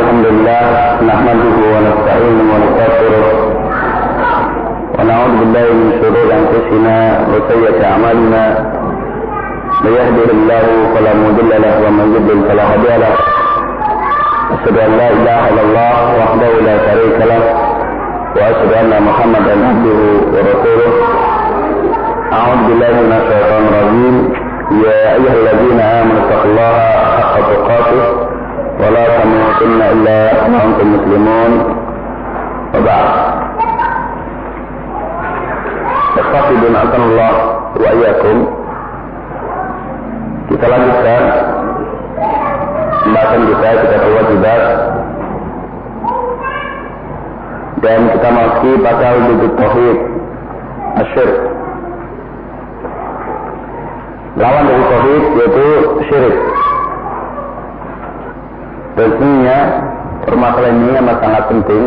الحمد لله نحمده ونستعينه ونستغفره ونعوذ بالله من شرور أنفسنا وسيئة أعمالنا. من يهده الله فلا مضل له ومن يضلل فلا هادي له. أشهد أن لا إله إلا الله وحده لا شريك له وأشهد أن محمدا عبده ورسوله. أعوذ بالله من الشيطان الرجيم. يا أيها الذين آمنوا اتقوا الله حق تقاته. ولا تموتن إلا وأنتم مسلمون وبعد bin Allah wa iyyakum. Kita lanjutkan pembahasan kita kita kewajiban dan kita masih pasal duduk tauhid asyirk lawan dari tauhid yaitu syirik tentunya permasalahan ini amat sangat penting.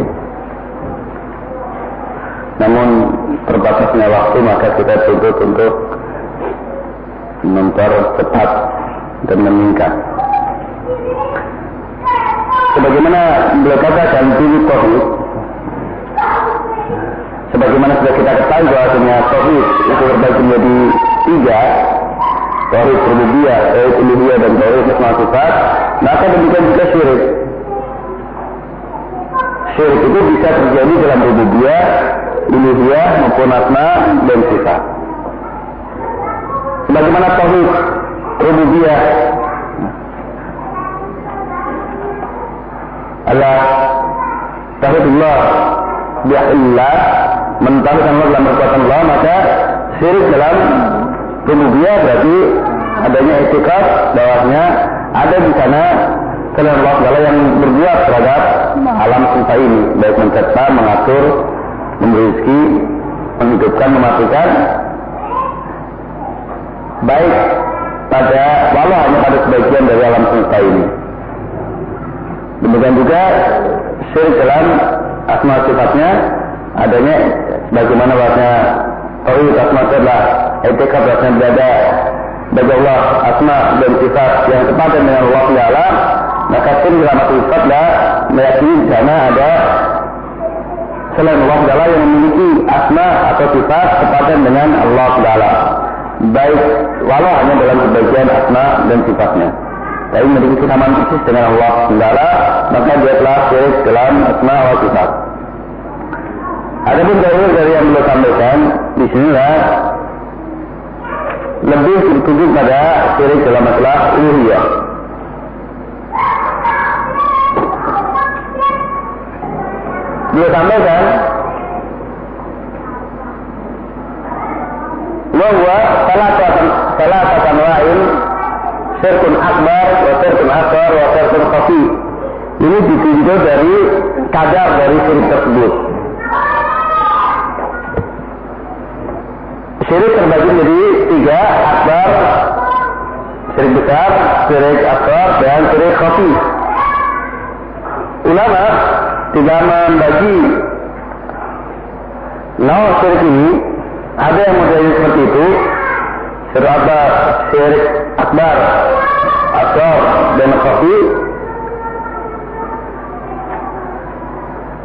Namun terbatasnya waktu maka kita tuntut untuk mempercepat dan meningkat. Sebagaimana beliau katakan tinggi tauhid sebagaimana sudah kita ketahui bahwasanya tauhid itu terbagi menjadi tiga tauhid rububiyah, tauhid uluhiyah dan tauhid asma maka demikian juga syirik. Syirik itu bisa terjadi dalam rububiyah, uluhiyah maupun asma dan sifat. Sebagaimana tauhid rububiyah Allah tauhidullah bi'illah mentauhidkan Allah dalam perbuatan Allah maka syirik dalam rububiyah berarti adanya etikad bahwasanya ada di sana selain Allah Taala yang berbuat terhadap alam semesta ini. Baik mencipta, mengatur, memberi rezeki, menghidupkan, mematikan. Baik pada walau hanya pada sebagian dari alam semesta ini. Demikian juga syirik dalam asma sifatnya adanya bagaimana bahasanya tauhid asma adalah etika bahasanya berada bagi Allah asma dan sifat yang sepadan dengan Allah Taala maka syirik dalam sifat adalah meyakini sana ada selain Allah Taala yang memiliki asma atau sifat sepadan dengan Allah Taala. Baik walau hanya dalam sebagian asma dan sifatnya. Tapi memiliki kesamaan khusus dengan Allah Taala maka dia telah syirik dalam asma wa sifat. Adapun dalil dari yang beliau sampaikan di sinilah lebih tertuju pada syirik dalam masalah uluhiyah. Beliau sampaikan bahwa salah salah kata lain syirkun akbar wa syirkun akbar wa syirkun ini ditinjau dari kadar dari syirik tersebut. Syirik terbagi menjadi tiga, akbar, syirik besar, syirik akbar, dan syirik khafi. Ulama tidak membagi nawa syirik ini, ada yang model seperti itu, syirik akbar, syirik akbar, akbar, dan khafi.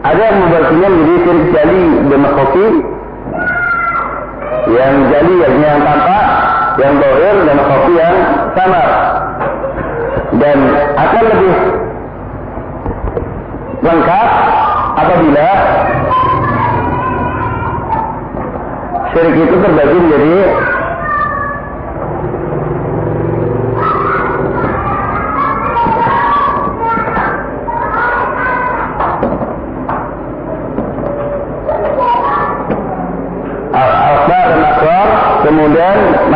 Ada yang membaginya menjadi syirik jali dan khafi, yang jali yang tampak, yang dohir dan kopi yang samar. Dan akan lebih lengkap apabila syirik itu terbagi menjadi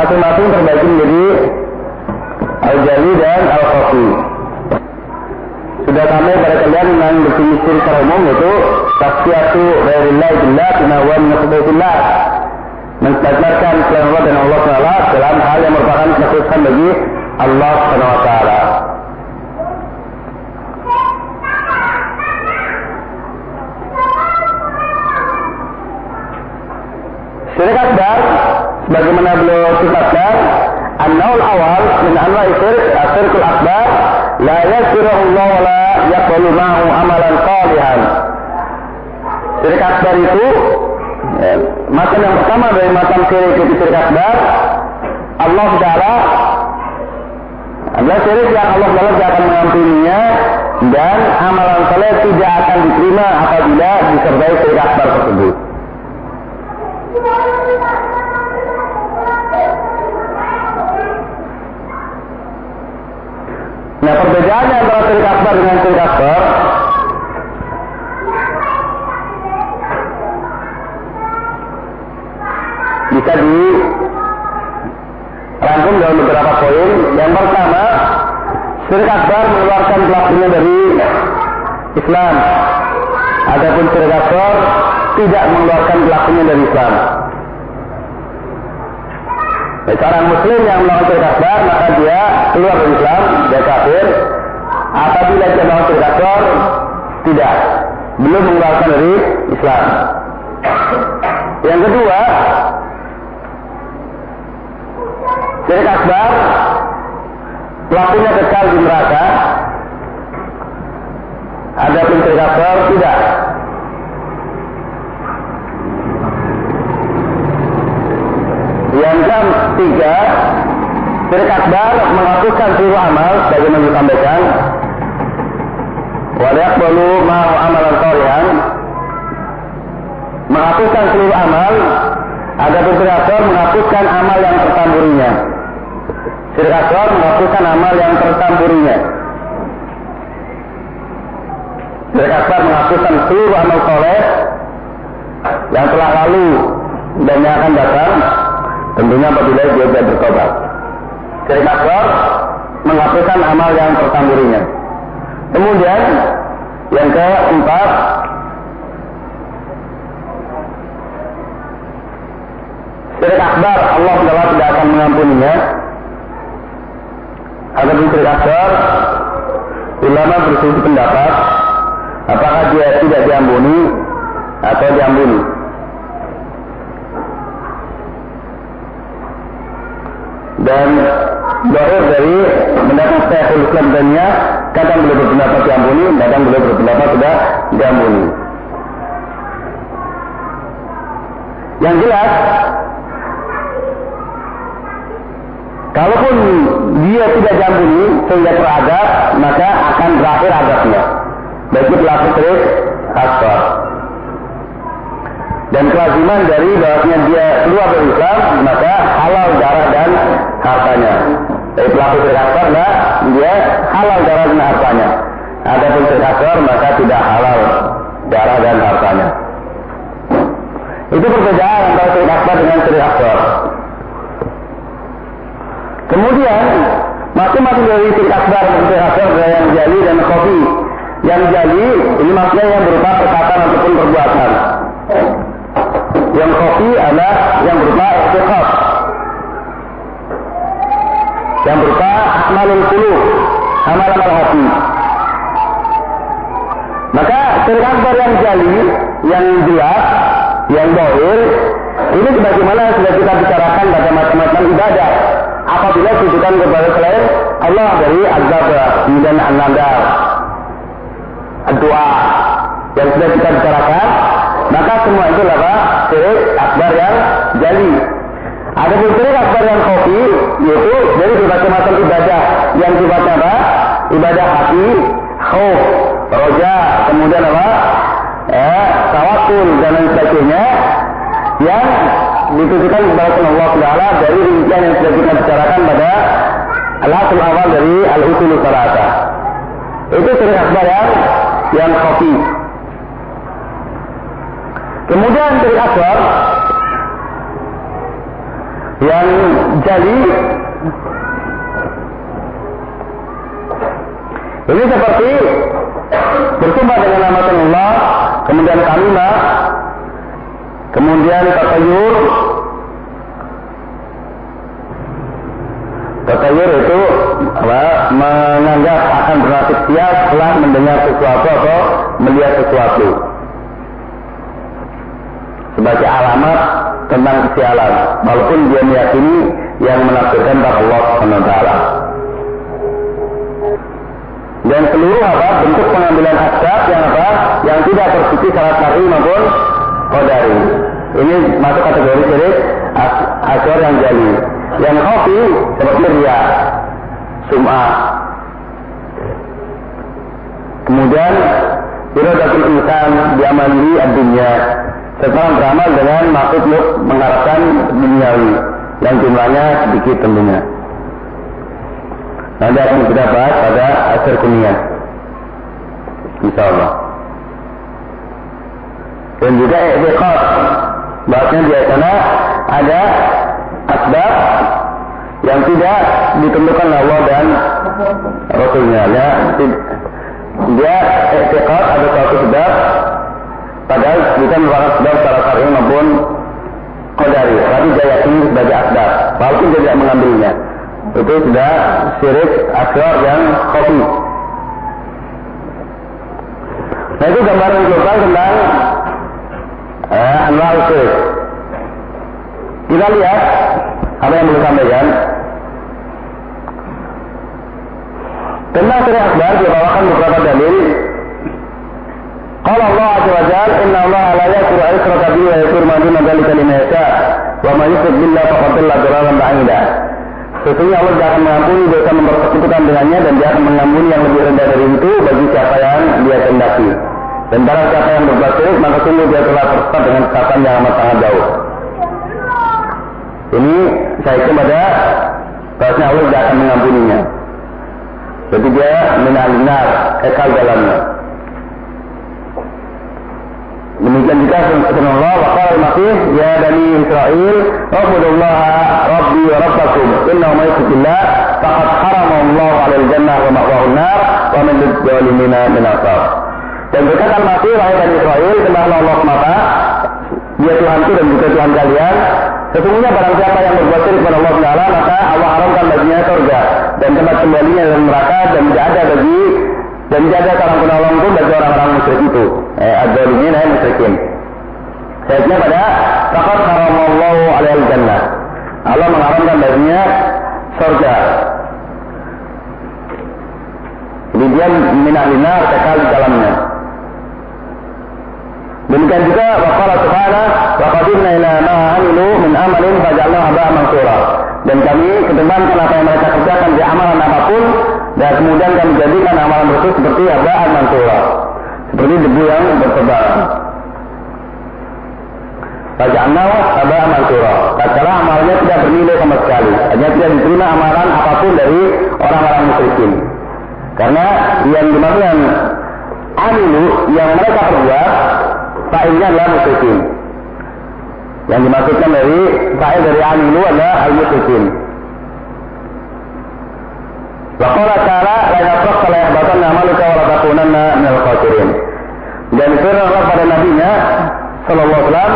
masing-masing terbagi menjadi al-jali dan al-khafi. Sudah sampai pada kalian yang definisi secara umum yaitu tasfiyatu ghairillah billah min khubutillah. Menstajarkan selain Allah dan Allah Taala dalam hal yang merupakan kekhususan bagi Allah taala. Sebagaimana beliau sifatkan an-naul awal min anwa'i syirik asyirkul akbar la Allah wa la yaqbalu ma'hu amalan qalihan. Syirik akbar itu ya, macam yang pertama dari macam syirik itu syirik akbar Allah Taala adalah syirik yang Allah Taala tidak akan mengampuninya dan amalan soleh tidak akan diterima apabila disertai syirik akbar tersebut. Nah perbedaannya antara syirik akbar dengan syirik akbar bisa di rangkum dalam beberapa poin. Yang pertama, syirik akbar mengeluarkan pelakunya dari Islam. Adapun syirik akbar tidak mengeluarkan pelakunya dari Islam. Seorang muslim yang melakukan syirik akbar maka dia keluar dari Islam, dia kafir. Apabila dia melakukan syirik akbar, tidak, belum mengeluarkan dari Islam. Yang kedua, syirik akbar pelakunya kekal di neraka. Ada syirik akbar tidak. Yang ketiga, syirik akbar menghapuskan seluruh amal bagaimana disampaikan. Wadah perlu mau amalan kalian menghapuskan seluruh amal. Ada akbar menghapuskan amal yang tertamburinya. Syirik akbar menghapuskan amal yang tertamburinya. Syirik akbar menghapuskan seluruh amal soleh yang telah lalu dan yang akan datang Tentunya apabila dia tidak bertobat. Syirik akbar menghapuskan amal yang tertamburinya. Kemudian yang keempat Syirik akbar Allah adalah tidak akan mengampuninya. Adapun syirik akbar ulama berselisih pendapat apakah dia tidak diampuni atau diampuni. Dan dohir dari mendapat Syekhul Islam dannya kadang boleh berpendapat diampuni, kadang boleh berpendapat tidak diampuni. Yang jelas, kalaupun dia tidak diampuni sehingga teradab, maka akan berakhir adabnya. Bagi pelaku terik asfar. Dan kelaziman dari bahwasanya dia keluar dari Islam, maka halal darah dan hartanya. Dari pelaku syirik nah, dia halal darah dan hartanya. Adapun syirik maka tidak halal darah dan hartanya. Itu perbedaan antara akbar dengan akbar. Kemudian masing-masing dari akbar dan ada yang jali dan kopi. Yang jali ini maksudnya yang berupa perkataan ataupun perbuatan. Yang kopi adalah yang berupa ikhtiqaf yang berupa akmalul qulub, amal-amal hati. Maka syirik yang jali, yang jelas, yang bohir, ini sebagaimana sudah kita bicarakan pada macam-macam ibadah. Apabila tujukan kepada selain Allah dari azab dan an-nadar, doa yang sudah kita bicarakan, maka semua itu adalah syirik akbar yang jali. Ada pun syirik akbar yang kopi, yaitu dari berbagai macam ibadah yang sifatnya apa? Ibadah hati, khauf, roja, kemudian apa? Eh, tawakul dan lain sebagainya yang ditujukan kepada Allah Taala dari rincian yang sudah kita bicarakan pada al-asal awal dari al-usul salata. Itu syirik akbar yang yang kopi. Kemudian syirik akbar yang jali ini seperti bersumpah dengan nama Allah kemudian kalimat kemudian tatayur. Tatayur itu apa, menganggap akan bernasib setia setelah mendengar sesuatu atau melihat sesuatu sebagai alamat tentang kesialan walaupun dia meyakini yang menafsirkan bahwa Allah SWT seluruh apa bentuk pengambilan asbab yang apa yang tidak tersisi syarat syar'i maupun qadari. Ini masuk kategori syirik asor yang jali. Yang kopi seperti ria, sum'ah. Kemudian iradatul insan diamali ad-dunya serta beramal dengan maksud mengharapkan duniawi yang jumlahnya sedikit tentunya. Nanti akan kita bahas pada akhir kuliah. Insya Allah. Dan juga i'tiqad. Bahasnya di sana ada asbab yang tidak ditentukan Allah dan Rasulnya. Ya, dia i'tiqad ada suatu sebab padahal bukan merupakan sebab secara syar'i maupun qadari. Tapi dia yakini sebagai asbab. Walaupun dia tidak mengambilnya itu sudah syirik asgar yang kopi. Nah itu gambaran global tentang eh, anwar syirik. Kita lihat apa yang boleh sampaikan. Tentang syirik akbar dibawakan beberapa dalil. Kalau Allah Azza wa Jalla, Inna Allah la yaghfiru an yushraka bihi wa yaghfiru ma duna dzalika liman yasha. Wa man yushrik billahi faqad dhalla dhalalan ba'ida. Sesungguhnya Allah tidak mengampuni dosa mempersekutukan dengannya dan dia akan mengampuni yang lebih rendah dari itu bagi siapa yang dia kehendaki. Dan barang siapa yang berbuat syirik maka sungguh dia telah tersesat dengan kesesatan yang amat sangat jauh. Ini saya kepada bahasanya Allah tidak akan mengampuninya. Jadi dia minalinar kekal dalamnya. Demikian juga Allah wa qala al-Masih ya bani Israel Rabbullaha rabbi wa rabbakum innahu may yushrik faqad harama Allah 'ala al-jannah wa ma'wahu an-nar wa min lidh-dhalimina min asar. Dan berkata al-Masih wahai bani Israel sembahlah Allah semata dia Tuhanku dan juga Tuhan kalian Sesungguhnya barang siapa yang berbuat syirik kepada Allah Taala maka Allah haramkan baginya surga dan tempat kembalinya dalam neraka dan tidak ada bagi dan ada seorang penolong pun bagi orang-orang musyrik itu eh, adzalimin ayat musyrikin. Saya pada faqad haramallahu alaihi jannah. Allah mengharamkan baginya surga. Jadi dia minah linar kekal di dalamnya. Demikian juga waqala subhanahu wa ila ma amilu min amalin faj'alnahu haba'an mansura. Dan kami kedepankan apa yang mereka kerjakan di amalan apa pun dan kemudian kami jadikan amalan tersebut seperti haba'an mansura seperti debu yang bertebaran. Faja'nau aba mansura. Tatkala amalnya tidak bernilai sama sekali. Hanya tidak diterima amalan apa pun dari orang-orang musyrikin. Karena yang dimaksudkan amilu yang mereka perbuat fa'ilnya adalah musyrikin. Yang dimaksudkan dari fa'il dari amilu adalah al-musyrikin. Wa qala ta'ala la yafraq la yahbatanna amaluka wa la takunanna minal khasirin. Dan firman pada nabinya sallallahu alaihi wasallam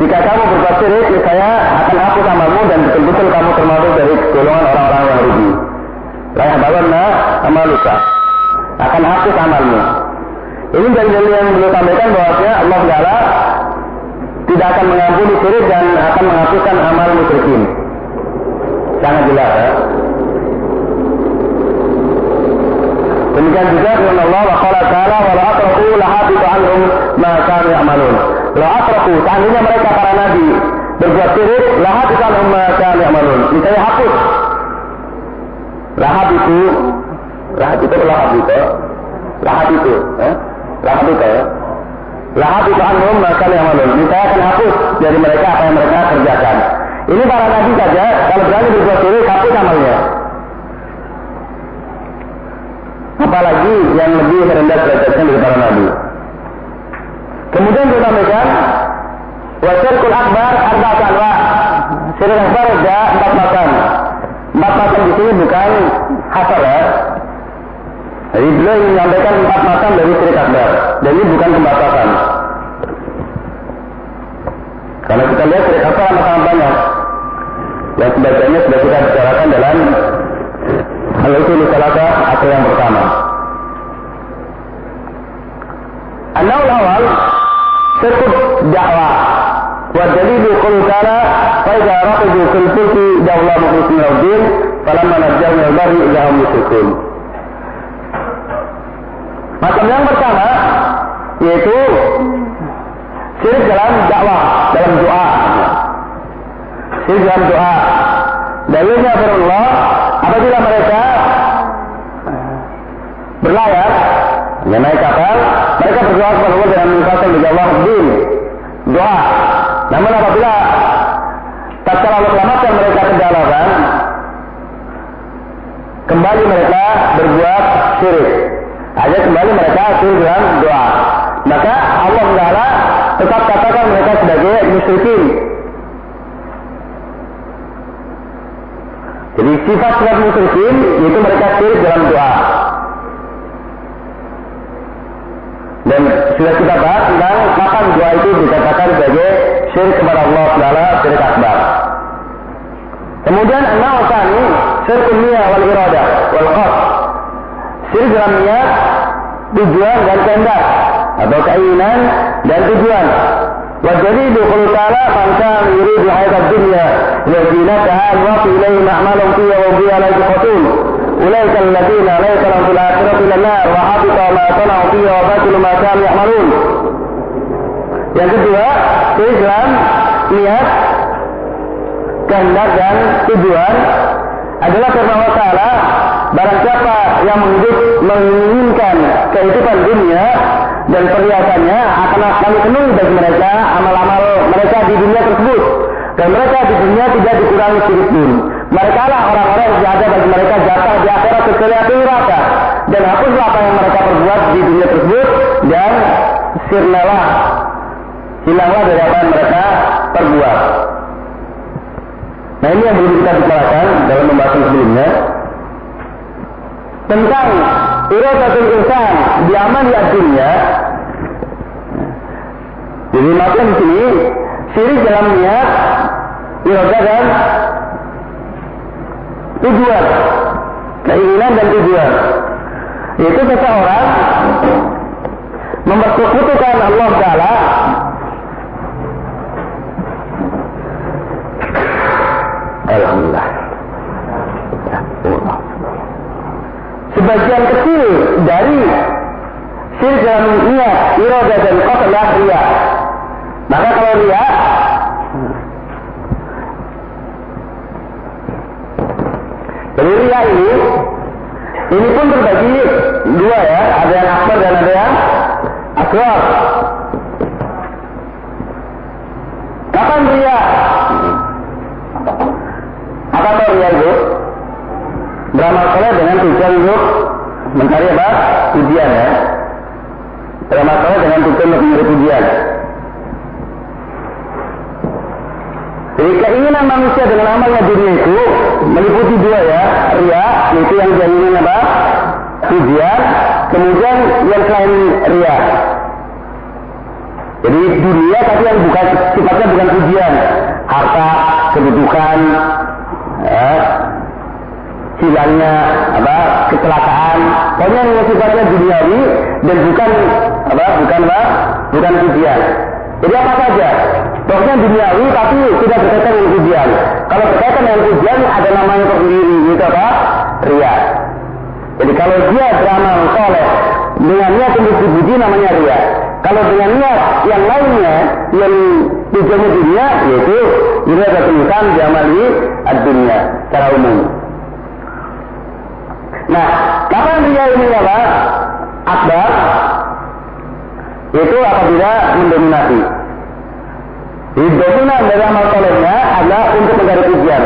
jika kamu berbuat syirik, saya akan hapus amalmu dan betul-betul kamu termasuk dari golongan orang-orang yang rugi. La yahbatanna amaluka. Akan hapus amalmu. Ini dari dalil yang beliau sampaikan bahwasanya Allah Taala tidak akan mengampuni syirik dan akan menghapuskan amal musyrikin. Sangat jelas ya. Demikian juga dengan Allah wa qala ta'ala wa la atraku la habitu anhum ma kanu ya'malun. La atraku, seandainya mereka para nabi berbuat syirik, la habitu anhum ma kanu ya'malun. Misalnya hapus. Lahab itu, lahab itu lahab itu, lahab itu, eh? lahab itu, eh? lahab itu anhum ma kanu ya'malun. Misalnya akan hapus dari mereka apa yang mereka kerjakan. Ini para nabi saja, kalau berani berbuat syirik, hapus amalnya apalagi yang lebih rendah derajatnya dari para nabi. Kemudian kita sampaikan wasyirkul akbar arba'at anwa. Syirik akbar ada empat macam. Empat macam di sini bukan hafal ya. Jadi beliau ingin menyampaikan empat macam dari syirik akbar. Dan ini bukan pembatasan. Karena kita lihat syirik akbar amat sangat banyak. Yang sebagiannya sudah kita bicarakan dalam hal itu salata atau yang pertama. An-naul awal sekut dakwah. Wa dalilu qul ta'ala fa idza raqibu fil fulki dawla mukhlisin lahu falamma najjahu min al-barri. Macam yang pertama yaitu syirik dalam dakwah, dalam doa. Syirik dalam doa. Dalilnya Allah apabila mereka berlayar, ya naik kapal, mereka berdoa kepada Allah dengan mengatakan bagi Allah din, doa. Namun apabila tak Allah selamatkan mereka ke kembali mereka berbuat syirik. Hanya kembali mereka syirik dalam doa. Maka Allah Taala tetap katakan mereka sebagai musyrikin. Jadi sifat-sifat musyrikin itu mereka syirik dalam doa. Dan sudah kita bahas tentang kapan doa itu dikatakan sebagai syirik kepada Allah Taala syirik akbar. Kemudian tani syirik niat wal iradah wal qasd. Syirik dalam niat, tujuan dan kehendak atau keinginan dan tujuan. والدليل قوله تعالى من كان يريد الحياة الدنيا وزينتها نوفي إليهم أعمالهم فيها وهم فيها لا يبخسون أولئك الذين ليس لهم في الآخرة إلا النار وحبط ما صنعوا فيها وباطل ما كانوا يعملون Yang kedua, Islam niat kehendak dan tujuan adalah firman Allah Ta'ala barang siapa yang menghidup menginginkan kehidupan dunia dan perhiasannya akan kami penuhi bagi mereka amal-amal mereka di dunia tersebut. Dan mereka di dunia tidak dikurangi sedikit pun. Mereka lah orang-orang yang ada bagi mereka jatah di akhirat kecuali neraka. Dan hapuslah apa yang mereka perbuat di dunia tersebut. Dan sirnalah hilanglah dari apa yang mereka perbuat. Nah ini yang belum kita bicarakan dalam pembahasan sebelumnya. Tentang iradatul insan di amal di dunia. Jadi maksudnya di sini syirik dalam niat iradah dan tujuan keinginan dan tujuan itu seseorang mempersekutukan Allah Taala Alhamdulillah. Sebagian kecil dari syirik dalam niat, iroda dan kota adalah ria. Maka kalau ria, jadi ria ini, ini pun terbagi dua ya, ada yang akbar dan ada yang aswar. Kapan ria? Apa tahu ria itu? Beramal soleh dengan tujuan untuk mencari apa? Pujian ya. Beramal soleh dengan tujuan untuk mencari pujian. Jadi keinginan manusia dengan amalnya dunia itu meliputi dua ya, ria, itu yang dia ingin apa? Pujian, kemudian yang selain ria. Jadi dunia tapi yang bukan sifatnya bukan pujian, harta, kedudukan, ya, hilangnya apa kecelakaan. Pokoknya yang sifatnya duniawi dan bukan apa bukan apa bukan pujian jadi apa saja? Pokoknya duniawi tapi tidak berkaitan dengan pujian kalau berkaitan dengan pujian ada namanya tersendiri itu apa? Ria. Jadi kalau dia beramal soleh dengan niat untuk dipuji namanya ria. Kalau dengan niat yang lainnya yang tujuannya dunia yaitu ini ada tulisan diamali ad-dunia secara umum Nah, kapan dia ini apa? Akbar itu apabila mendominasi. Dominan dari amal solehnya adalah untuk mencari pujian.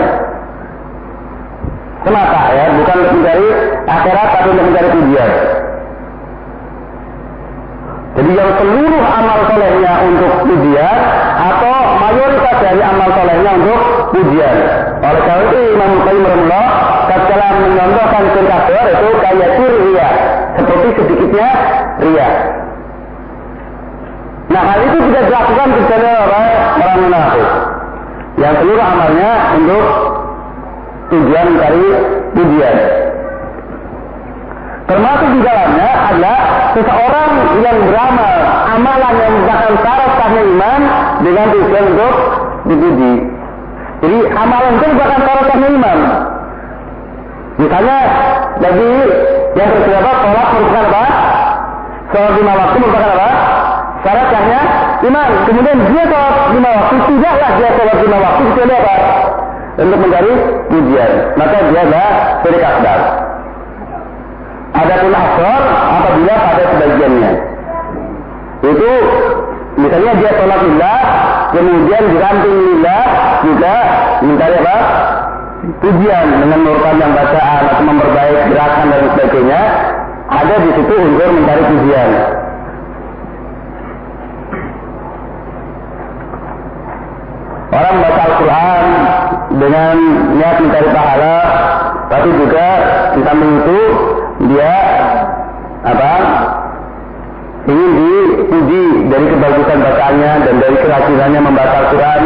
Semata ya, bukan mencari akhirat tapi untuk mencari pujian. Jadi yang seluruh amal solehnya untuk pujian mayoritas dari amal solehnya untuk pujian. Oleh karena itu Imam Qayyim Rahimullah tatkala mencontohkan kafir itu kayak ria, seperti sedikitnya ria. Nah hal itu tidak dilakukan kecuali orang orang munafik yang seluruh amalnya untuk tujuan mencari pujian. Termasuk di dalamnya adalah seseorang yang beramal amalan yang merupakan syarat sahnya iman dengan tujuan untuk dipuji. Jadi amalan itu merupakan syarat sahnya iman. Misalnya bagi yang berpendapat tolak merupakan apa? sholat lima waktu merupakan apa? Syarat sahnya iman. Kemudian dia sholat lima waktu, tidaklah dia sholat lima waktu kecuali apa? Untuk mencari pujian. Maka dia adalah syirik akbar. Adapun asor apabila Itu misalnya dia sholat lillah, kemudian diranting lillah juga mencari apa? Pujian dengan yang bacaan atau memperbaik gerakan dan sebagainya. Ada di situ unsur mencari pujian. Orang baca Al-Quran dengan niat mencari pahala, tapi juga di samping itu dia apa ingin dipuji dari kebagusan bacaannya dan dari kerasinannya membaca Al-Quran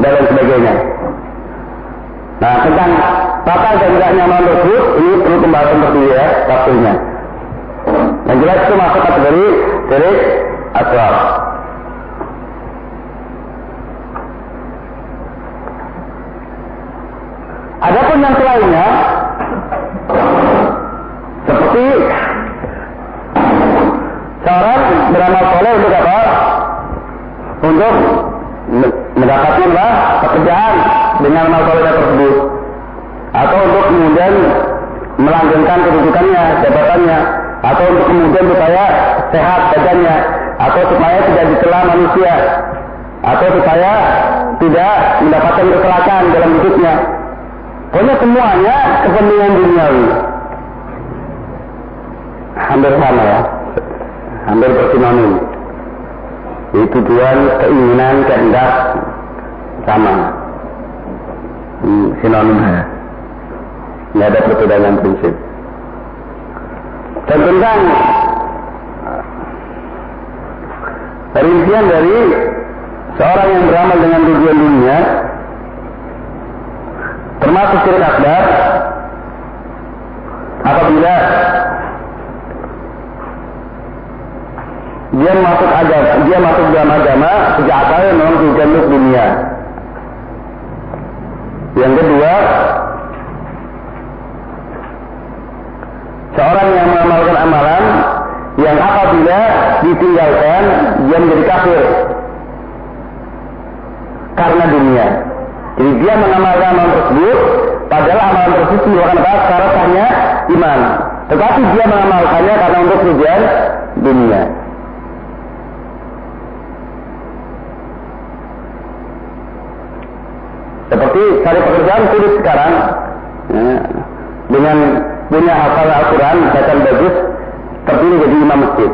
dan lain sebagainya. Nah tentang batal dan tidaknya amalan tersebut ini perlu pembahasan tersendiri ya waktunya. Yang jelas itu masuk kategori dari asal. Adapun yang selainnya seperti seorang beramal soleh untuk apa? Untuk mendapatkan pekerjaan dengan amal soleh tersebut, atau untuk kemudian melanggengkan kedudukannya, jabatannya, atau untuk kemudian supaya sehat badannya, atau supaya tidak dicela manusia, atau supaya tidak mendapatkan kecelakaan dalam hidupnya. Pokoknya semuanya kepentingan duniawi. Hampir sama ya. Hampir bersinonim. Itu tujuan keinginan, kehendak sama. Hmm, sinonim. Tidak ada perbedaan prinsip. Dan tentang rincian dari seorang yang beramal dengan tujuan dunia termasuk syirik akbar apabila dia masuk agama, dia masuk dalam agama sejak asalnya memang tujuan untuk dunia. Yang kedua, seorang yang mengamalkan amalan yang apabila ditinggalkan dia menjadi kafir karena dunia. Jadi dia mengamalkan amalan tersebut, padahal amalan tersebut merupakan apa? Syaratnya iman. Tetapi dia mengamalkannya karena untuk tujuan dunia. Seperti pekerjaan sulit sekarang ya, dengan punya hafal Al-Quran, bacaan bagus, terpilih jadi imam masjid.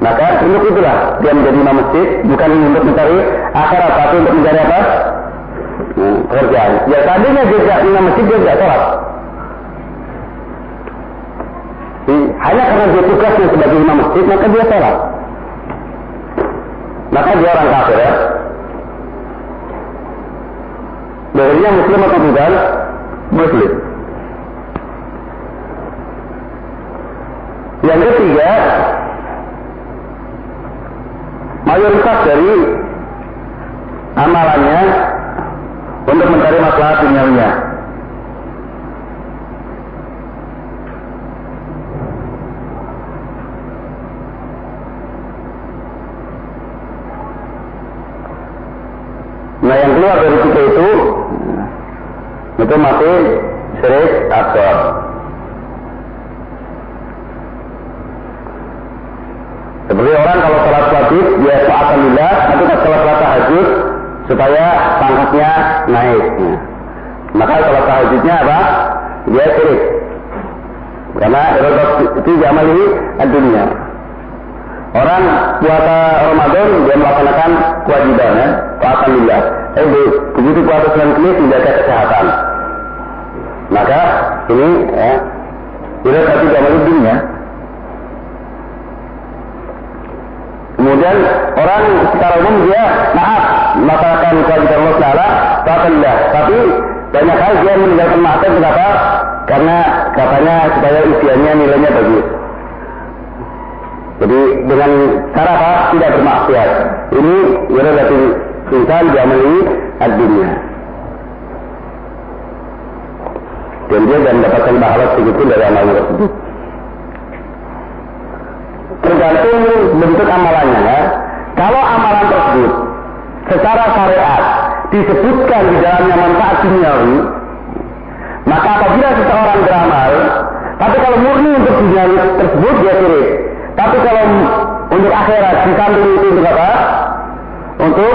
Maka untuk itulah dia menjadi imam masjid, bukan untuk mencari akhirat, tapi untuk mencari apa? Hmm, pekerjaan. Ya tadinya dia tidak imam masjid, dia tidak sholat. Hanya karena dia tugasnya sebagai imam masjid, maka dia sholat. Maka dia orang kafir ya. Darinya muslim atau bukan? Muslim. Yang ketiga, mayoritas dari amalannya untuk mencari masalah duniawinya. Nah yang keluar dari kita itu itu masih syirik akbar. Seperti orang kalau sholat wajib dia taat lillah, nanti kalau sholat tahajud supaya pangkatnya naik. Maka sholat tahajudnya apa? Dia syirik. Karena itu jamal ini dunia. Orang puasa Ramadan dia melaksanakan kewajibannya, taatan lillah. Eh, begitu puasa Senin Kemis menjaga kesehatan. Maka ini ya, itu satu jamal dunia. Kemudian orang secara umum dia maaf melaksanakan kewajiban Allah Taala, taatlah. Tapi banyak hal dia meninggalkan maksiat kenapa? Karena katanya supaya usianya nilainya bagus. Jadi dengan cara apa? Tidak bermaksiat. Ini relatif insan diamali ad-dunia. Dan dia akan mendapatkan pahala sedikit dari amal tersebut. tergantung bentuk amalannya ya. Kalau amalan tersebut secara syariat disebutkan di dalamnya manfaat duniawi, maka apabila seseorang beramal, tapi kalau murni untuk dunia tersebut dia sirik. Tapi kalau untuk akhirat di samping itu untuk apa? Untuk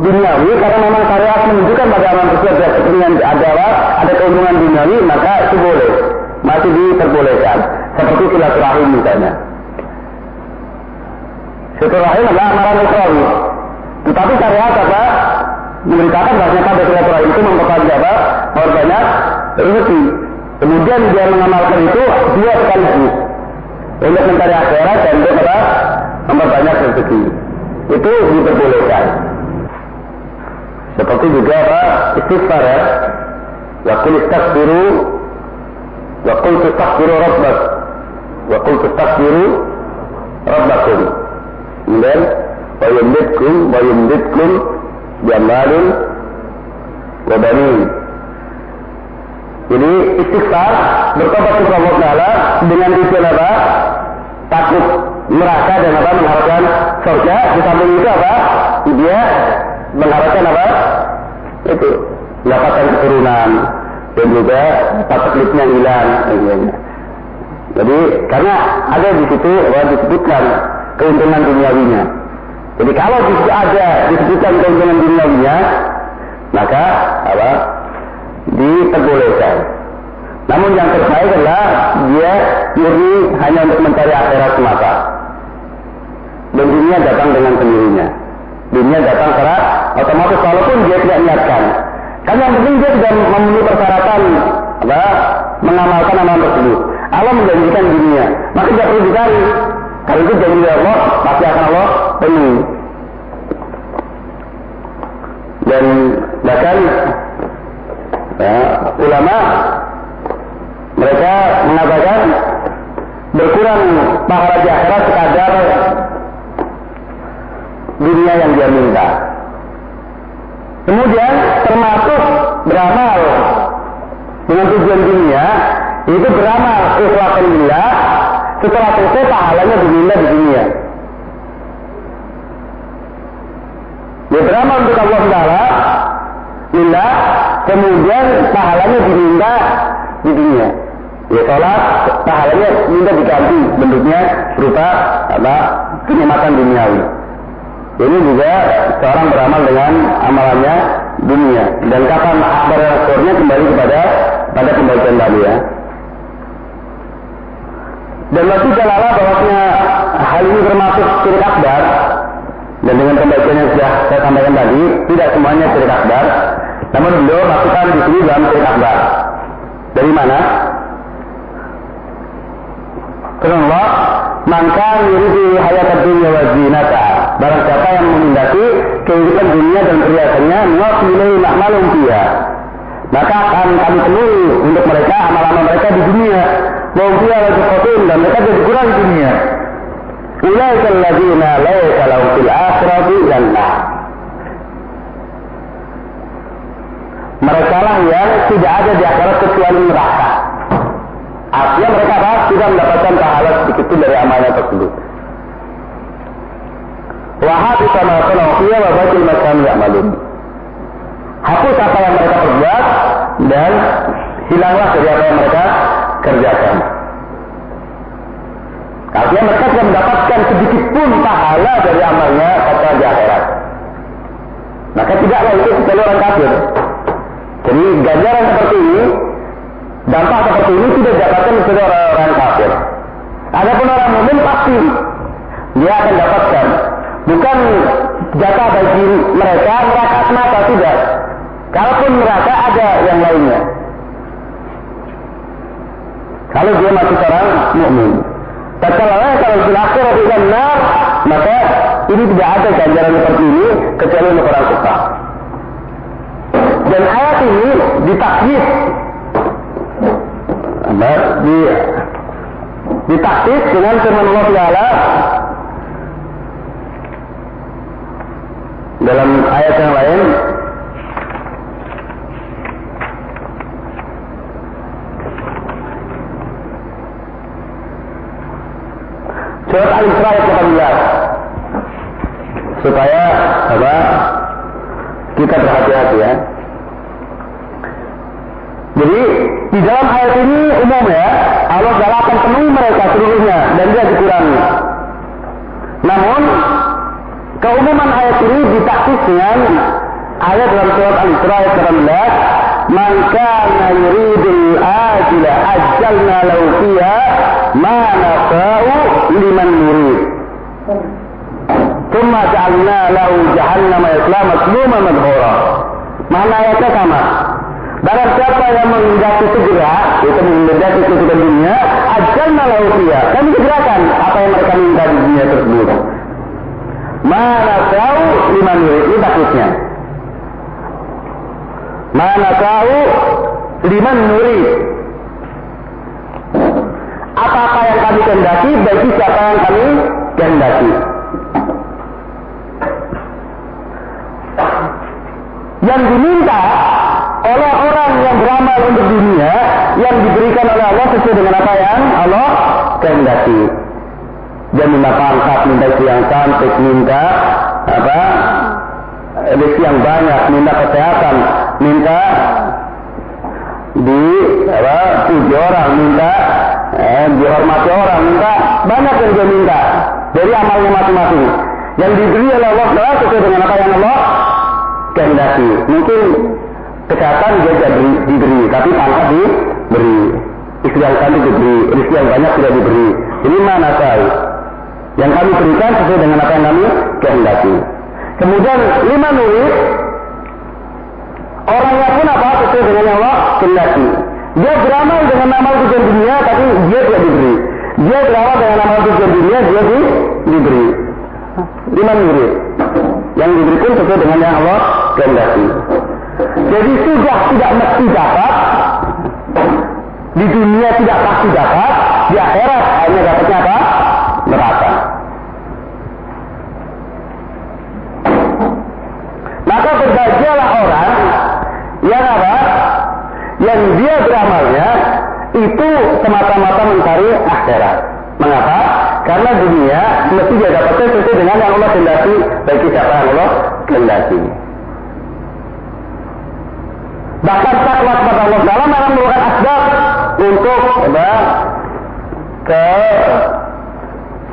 duniawi karena memang syariat menunjukkan pada tersebut ada kepentingan ada ada keuntungan duniawi maka itu boleh masih diperbolehkan seperti silaturahim misalnya. Silaturahim adalah amalan ukhrawi. Tetapi syariat apa? Memberitakan bahasanya pada silaturahim itu memperpanjang apa? Banyak rezeki. Kemudian dia mengamalkan itu dua sekaligus. Untuk mencari akhirat dan untuk apa? Memperbanyak rezeki. Itu diperbolehkan. Seperti juga apa? Istighfar ya. Wa qul istaghfiru wa qul rabbak wa qul rabbakum. Kemudian wa yumditkum wa yumditkum bi amalin wa banin. Jadi istighfar bertobat kepada Allah Taala dengan tujuan apa? Takut neraka dan apa mengharapkan surga. Di samping itu apa? Dia mengharapkan apa? Itu mendapatkan keturunan dan juga taklifnya hilang. Jadi karena ada di situ bahwa disebutkan keuntungan duniawinya. Jadi kalau di situ ada disebutkan keuntungan duniawinya, maka apa? diperbolehkan. Namun yang terbaik adalah dia murni hanya untuk mencari akhirat semata. Dan dunia datang dengan sendirinya. Dunia datang secara otomatis walaupun dia tidak niatkan. Karena yang penting dia sudah memenuhi persyaratan apa, mengamalkan amalan tersebut. Allah menjanjikan dunia, maka tidak perlu dicari. Kalau itu janji Allah, pasti akan Allah penuhi. Dan bahkan ya, ulama mereka mengatakan berkurang pahala di akhirat sekadar dunia yang dia minta. Kemudian termasuk beramal dengan tujuan dunia itu beramal ikhlasan lillah setelah selesai pahalanya diminta di dunia. Dia beramal untuk Allah Taala lillah kemudian pahalanya diminta di dunia. Ya sholat pahalanya minta diganti bentuknya berupa apa kenikmatan duniawi. Ini juga seorang beramal dengan amalannya dunia dan kapan akbar rasulnya kembali kepada pada pembagian tadi ya. Dan masih jalala bahwasanya hal ini termasuk syirik akbar dan dengan pembagian yang sudah saya sampaikan tadi tidak semuanya syirik akbar namun beliau masukkan di sini dalam syirik akbar. Dari mana? Allah, maka yuridu hayat dunia wa zinata. Barang siapa yang menghendaki kehidupan dunia dan perhiasannya, nuwafilai ma'malum fiha. Maka akan kami penuhi untuk mereka amal-amal mereka di dunia. Wa fiha wa dan mereka jadi kurang di dunia. Ulaika alladzina laysa lahum fil akhirati jannah. mereka lah yang tidak ada di akhirat kecuali neraka. Artinya mereka apa? Tidak mendapatkan pahala sedikit pun dari amalnya tersebut. Wahab sama penawfiya wa batil macam malum. Hapus apa yang mereka perbuat dan hilanglah dari apa yang mereka kerjakan. Artinya mereka tidak mendapatkan sedikit pun pahala dari amalnya kata di. Maka tidaklah itu kecuali orang kafir. Jadi ganjaran seperti ini, dampak seperti ini tidak didapatkan oleh orang-orang kafir. Adapun orang mukmin pasti dia akan dapatkan. Bukan jatah bagi mereka neraka semata tidak. Kalaupun neraka ada yang lainnya. Kalau dia masih seorang mukmin. Tatkala kalau di akhirat dan nar, maka ini tidak ada ganjaran seperti ini kecuali untuk orang kafir. Dan ayat ini ditakhsis di ditaksis dengan firman Allah Taala dalam ayat yang lain Surat Al-Isra ayat 18. Supaya apa? Kita berhati-hati ya. Jadi di dalam ayat ini umum ya, Allah Taala akan penuhi mereka seluruhnya dan dia dikurangi. Namun keumuman ayat ini ditaksis dengan ayat dalam surat Al-Isra ayat 18, "Man kana yuridul ajila ajjalna lahu fiha ma nafa'u liman yurid." Thumma ja'alna lahu jahannama yasla masluma madhura. Mana ayatnya sama? Barang siapa yang menghendaki segera, itu menghendaki kehidupan dunia, ajalna lahu fiha. Kami segerakan apa yang mereka minta di dunia tersebut. Mana tahu lima murid ini takutnya. Mana tahu lima murid. Apa-apa yang kami kehendaki bagi siapa yang kami kehendaki. Yang diminta oleh orang yang beramal untuk dunia yang diberikan oleh Allah sesuai dengan apa yang Allah kehendaki. Dia minta pangkat, minta istri yang cantik, minta apa rezeki yang banyak, minta kesehatan, minta di apa puji orang, minta eh, dihormati orang, minta banyak yang dia minta dari amalnya masing-masing. Yang diberi oleh Allah sesuai dengan apa yang Allah kehendaki. Mungkin kesehatan dia tidak diberi, tapi pangkat diberi. Istri yang cantik diberi, rezeki yang banyak tidak diberi. Ini mana tahu? Yang kami berikan sesuai dengan apa yang kami kehendaki. Kemudian lima murid, orangnya pun apa sesuai dengan yang Allah kehendaki. Dia beramal dengan amal tujuan dunia, tapi dia tidak diberi. Dia beramal dengan amal tujuan dunia, dia di, diberi. Lima murid. Yang diberi pun sesuai dengan yang Allah kehendaki. Jadi sudah tidak mesti dapat, di dunia tidak pasti dapat, di akhirat hanya dapatnya apa? Neraka. Maka berbahagialah orang yang apa? Yang dia beramalnya itu semata-mata mencari akhirat. Mengapa? Karena dunia mesti dia dapatkan sesuai dengan yang Allah kehendaki bagi siapa yang Allah kehendaki. Bahkan takwa kepada Allah Taala malah merupakan asbab untuk apa, ke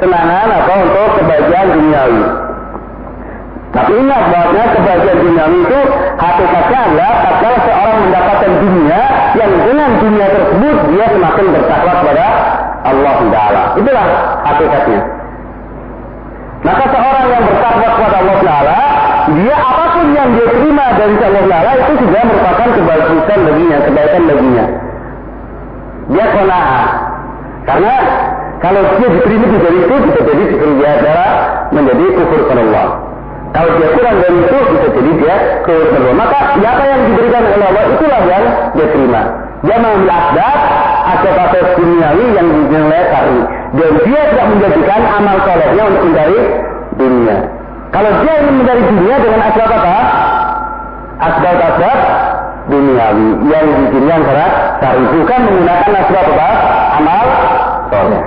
senangan atau untuk kebahagiaan duniawi. Tapi ingat bahwa kebahagiaan duniawi itu hakikatnya adalah tatkala seorang mendapatkan dunia yang dengan dunia tersebut dia semakin bertakwa kepada Allah Taala. Itulah hakikatnya. Maka seorang yang bertakwa kepada Allah Taala, dia apa pun yang dia terima dari Allah Taala itu sudah merupakan kebagusan baginya, kebaikan baginya. Dia kona'ah. Karena kalau dia diterima dari itu bisa jadi dia adalah menjadi kufur kepada Allah. Kalau dia kurang dari itu bisa jadi dia kepada Allah. Maka siapa yang diberikan oleh Allah itulah yang dia terima. Dia mengambil asbab aset-aset duniawi yang dinilai syar'i. Dan dia tidak menjadikan amal solehnya untuk mencari dunia. Kalau dia ingin mencari dunia dengan asbab apa? Asbab-asbab duniawi yang dikirimkan secara syar'i bukan menggunakan asbab apa? Amal soleh.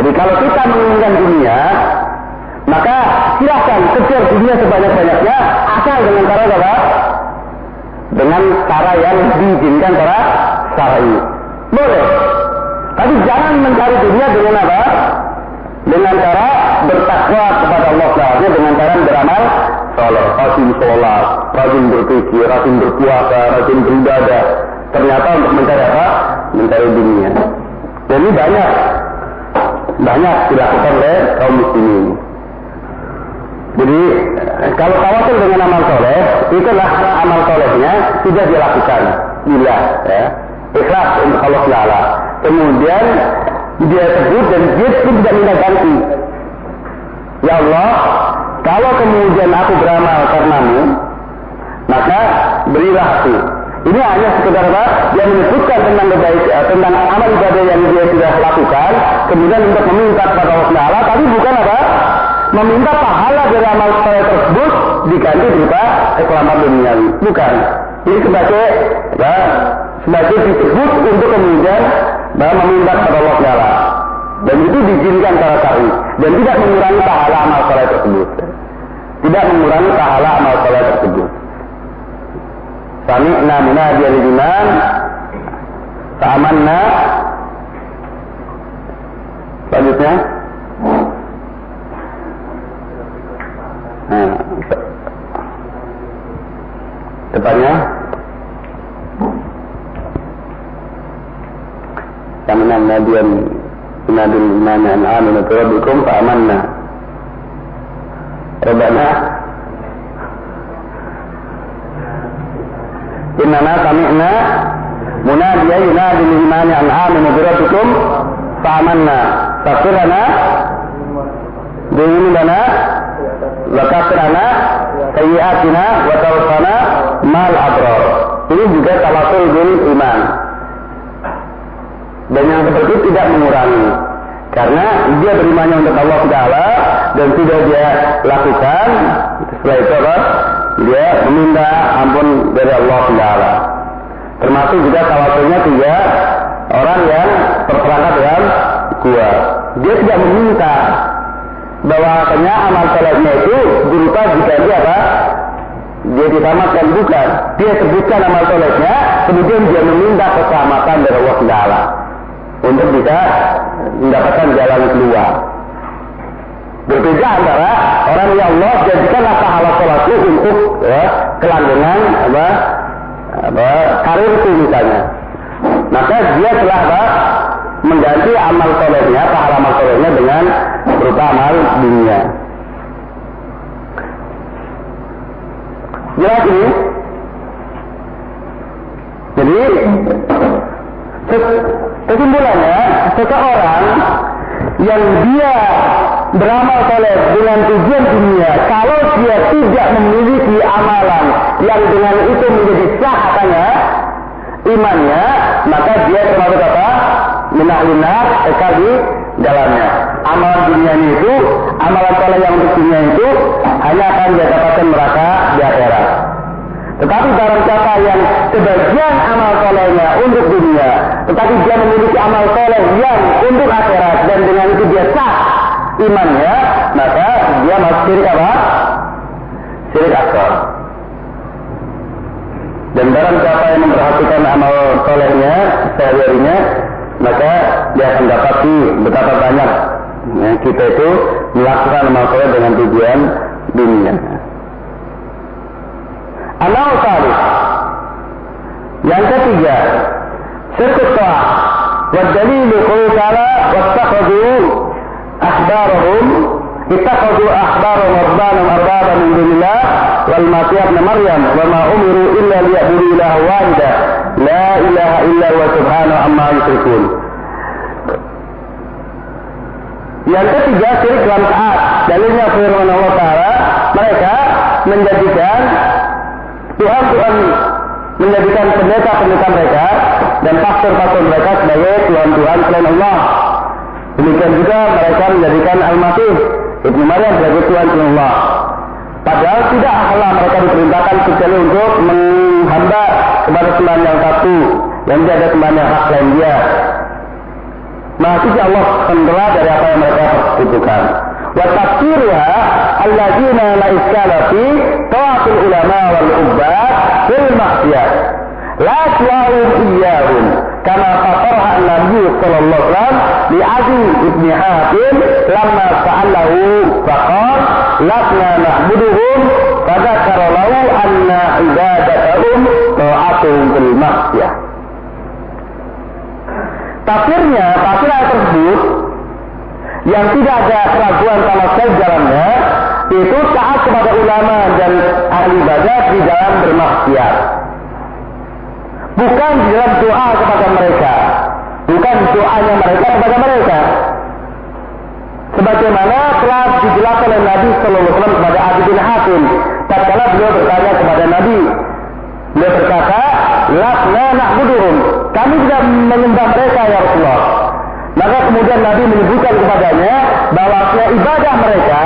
Jadi kalau kita menginginkan dunia, silahkan kejar dunia sebanyak-banyaknya asal dengan cara apa? Dengan cara yang diizinkan secara syar'i. Boleh. Tapi jangan mencari dunia dengan apa? Dengan cara bertakwa kepada Allah Taala dengan cara beramal soleh, rajin sholat, rajin berpikir, rajin berpuasa, rajin beribadah. Ternyata untuk mencari apa? Mencari dunia. Ini banyak, banyak dilakukan oleh kaum muslimin. Jadi kalau tawasul dengan amal soleh, itulah amal solehnya sudah dilakukan, bila ya, ikhlas untuk Allah Taala. Kemudian dia sebut dan dia pun tidak minta ganti. Ya Allah, kalau kemudian aku beramal karenamu, maka berilah aku. Ini hanya sekedar apa? Yang menyebutkan tentang kebaikan, tentang amal ibadah yang dia sudah lakukan, kemudian untuk meminta kepada Allah Taala, tapi bukan apa? Meminta pahala dari amal saya tersebut diganti berupa keselamatan duniawi. Bukan. Ini sebagai ya, sebagai disebut untuk kemudian bahwa meminta kepada Allah Taala. Dan itu diizinkan cara syar'i dan tidak mengurangi pahala amal soleh tersebut. Tidak mengurangi pahala amal soleh tersebut. Sami'na munadiyal iman Fa'amanna Selanjutnya Nah, depannya? Sami'na munadiyal Munadil iman an aminu rabbikum fa'amanna Rabbana? Innana sami'na munadiya yunadi lil imani an aminu bi rabbikum. Fa'amanna faghfirlana dhunubana wa kafirana sayyi'atina wa mal abrar. Ini juga tawasul bil iman. Dan yang seperti tidak mengurangi karena dia berimannya untuk Allah Taala dan sudah dia lakukan setelah itu apa? dia meminta ampun dari Allah Taala. Termasuk juga tawasulnya tiga orang yang terperangkap dengan gua. Dia tidak meminta bahwasanya amal sholatnya itu berupa jika dia apa? Dia ditamatkan bukan. Dia sebutkan amal sholatnya, kemudian dia meminta keselamatan dari Allah Taala untuk bisa mendapatkan jalan keluar. Berbeda antara orang yang Allah jadikanlah pahala sholatku untuk ya, kelanggengan apa, apa karirku misalnya. Maka dia telah apa, mengganti amal solehnya, pahala amal solehnya dengan berupa amal dunia. Jelas ini? Jadi kesimpulannya seseorang yang dia beramal soleh dengan tujuan dunia, kalau dia tidak memiliki amalan yang dengan itu menjadi sah katanya imannya, maka dia termasuk apa? Minahinar kekal di dalamnya. Amalan dunia itu, amalan soleh yang untuk dunia itu hanya akan dia dapatkan neraka di akhirat. Tetapi barang siapa yang sebagian amal solehnya untuk dunia, tetapi dia memiliki amal soleh yang untuk akhirat dan dengan itu dia sah imannya, maka dia masuk syirik apa? Syirik akbar. Dan barang siapa yang memperhatikan amal solehnya, sehari-harinya, maka dia akan dapati betapa banyak ya, kita itu melakukan amal dengan tujuan dunia. Amal salih. Yang ketiga, sirkus ta'ah. Wadalilu qul ta'ala wattakhadu ahbarahum ittakhadu ahbarahum arbana arbaba min dunillah wal masih ibn maryam wa ma umiru illa liya'budu ilaha wahida la ilaha illa huwa subhanahu amma yusyrikun yang ketiga syirik dalam taat. Dalilnya firman Allah Ta'ala mereka menjadikan Tuhan Tuhan menjadikan pendeta-pendeta mereka dan pastor-pastor mereka sebagai Tuhan-Tuhan selain Allah. Demikian juga mereka menjadikan Al-Masih Ibnu Maryam sebagai Tuhan Allah. Padahal tidak Allah mereka diperintahkan kecuali untuk menghamba kepada Tuhan yang satu dan tidak ada Tuhan yang hak lain dia. Masih Allah sendela dari apa yang mereka persekutukan. Wa tafsirha alladzina la iskala fi ta'atul ulama wal ubbad fil maksiyah. La tu'awum iyyahum kama fatarha Nabi sallallahu alaihi wasallam li Adi ibn Hatim lamma sa'alahu faqal lasna na'buduhum fadzakara lahu anna ibadatahum ta'atuhum bil maksiyah. Tafsirnya, tafsir ayat tersebut yang tidak ada keraguan sama sekali dalamnya itu taat kepada ulama dan ahli ibadah di dalam bermaksiat. Bukan di dalam doa kepada mereka. Bukan doanya mereka kepada mereka sebagaimana telah dijelaskan oleh Nabi Sallallahu Alaihi Wasallam kepada Adi bin Hatim tatkala beliau bertanya kepada Nabi beliau berkata lasna na'buduhum. Kami tidak menyembah mereka ya Rasulullah. Maka kemudian Nabi menyebutkan kepadanya bahwa ibadah mereka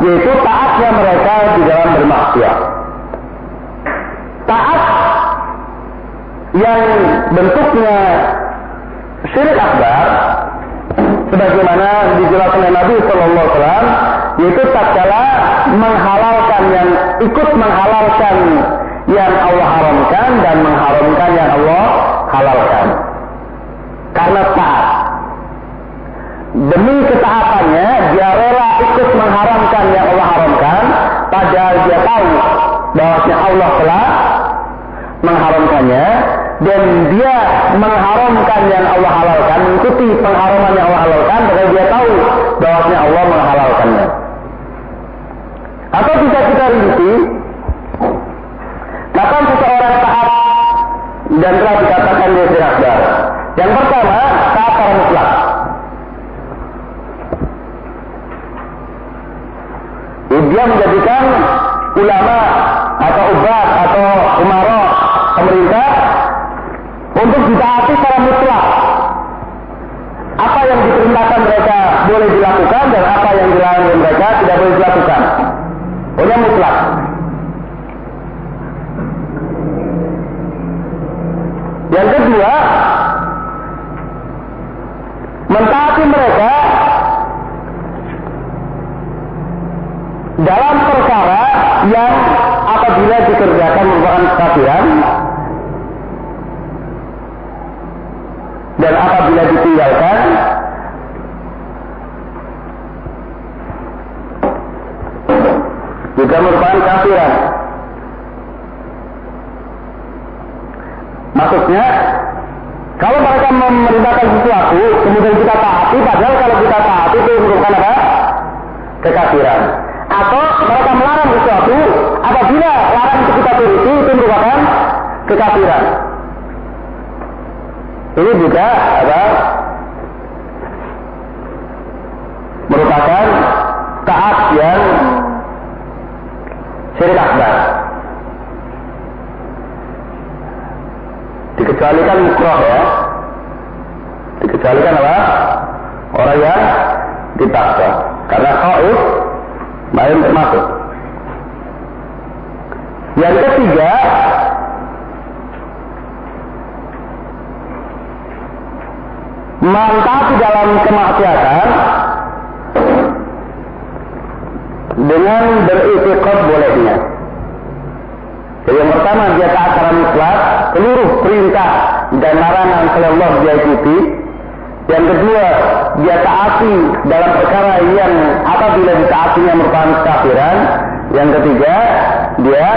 yaitu taatnya mereka di dalam bermaksiat. Taat yang bentuknya syirik akbar sebagaimana dijelaskan oleh Nabi Shallallahu Alaihi Wasallam yaitu tatkala menghalalkan yang ikut menghalalkan yang Allah haramkan dan mengharamkan yang Allah halalkan. Karena taat. Demi ketaatannya dia rela ikut mengharamkan yang Allah haramkan padahal dia tahu bahwasanya Allah telah mengharamkannya dan dia mengharamkan yang Allah halalkan, mengikuti pengharaman yang Allah halalkan, padahal dia tahu bahwasanya Allah menghalalkannya. Atau bisa kita rinci, kapan seseorang taat dan telah dikatakan dia tidak Yang pertama, taat secara mutlak. Dia menjadikan ulama atau ubat atau umara pemerintah untuk ditaati secara mutlak. Apa yang diperintahkan mereka boleh dilakukan dan apa yang dilarang mereka tidak boleh dilakukan. Pokoknya mutlak. Yang kedua, mentaati mereka dalam perkara yang apabila dikerjakan merupakan kekafiran dan apabila ditinggalkan juga merupakan kafiran. Maksudnya, kalau mereka memerintahkan sesuatu, kemudian kita taati, padahal kalau kita taati itu merupakan apa? Kekafiran. Atau mereka melarang sesuatu, apabila larang itu kita turuti, itu merupakan kekafiran. Ini juga apa? Merupakan taat yang syirik akbar. Dikecualikan mukroh ya. Dikecualikan apa? Orang yang dipaksa. Karena khauf main termasuk. Yang ketiga, mantap dalam kemaksiatan dengan beritikad bolehnya. Jadi yang pertama dia taat secara mutlak, seluruh perintah dan larangan oleh Allah dia ikuti. Yang kedua, dia taati dalam perkara yang apabila ditaatinya merupakan kekafiran. Yang ketiga, dia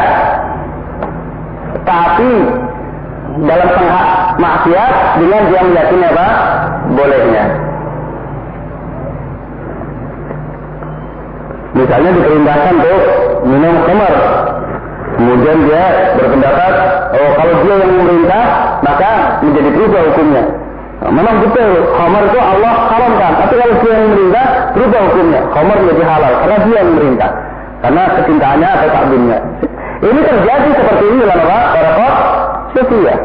taati dalam maksiat dengan dia meyakini apa? Bolehnya. Misalnya diperintahkan untuk minum khamar. Kemudian dia berpendapat, oh kalau dia yang memerintah, maka menjadi berubah hukumnya. Nah, memang betul, khamar itu Allah haramkan. Tapi kalau dia yang memerintah, berubah hukumnya. Khamar menjadi halal, karena dia yang memerintah. Karena kecintaannya atau takdimnya. Ini terjadi seperti ini dalam apa? Para Sufia.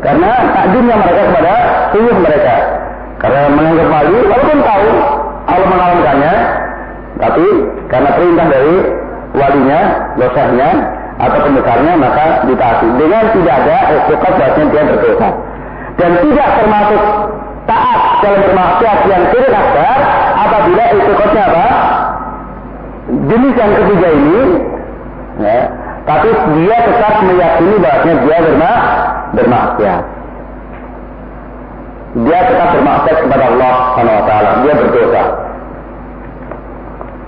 Karena takdimnya mereka kepada suyuh mereka. Karena menganggap wali, walaupun tahu Allah mengharamkannya, tapi karena perintah dari walinya, dosanya, atau pembesarnya, maka ditaati. Dengan tidak ada istiqat bahasanya dia berdosa. Dan tidak termasuk taat dalam bermaksiat yang tidak akbar apabila istiqatnya apa? Jenis yang ketiga ini, ya, tapi dia tetap meyakini bahasanya dia bermak bermaksiat. Dia tetap bermaksiat kepada Allah Subhanahu wa taala. Dia berdosa.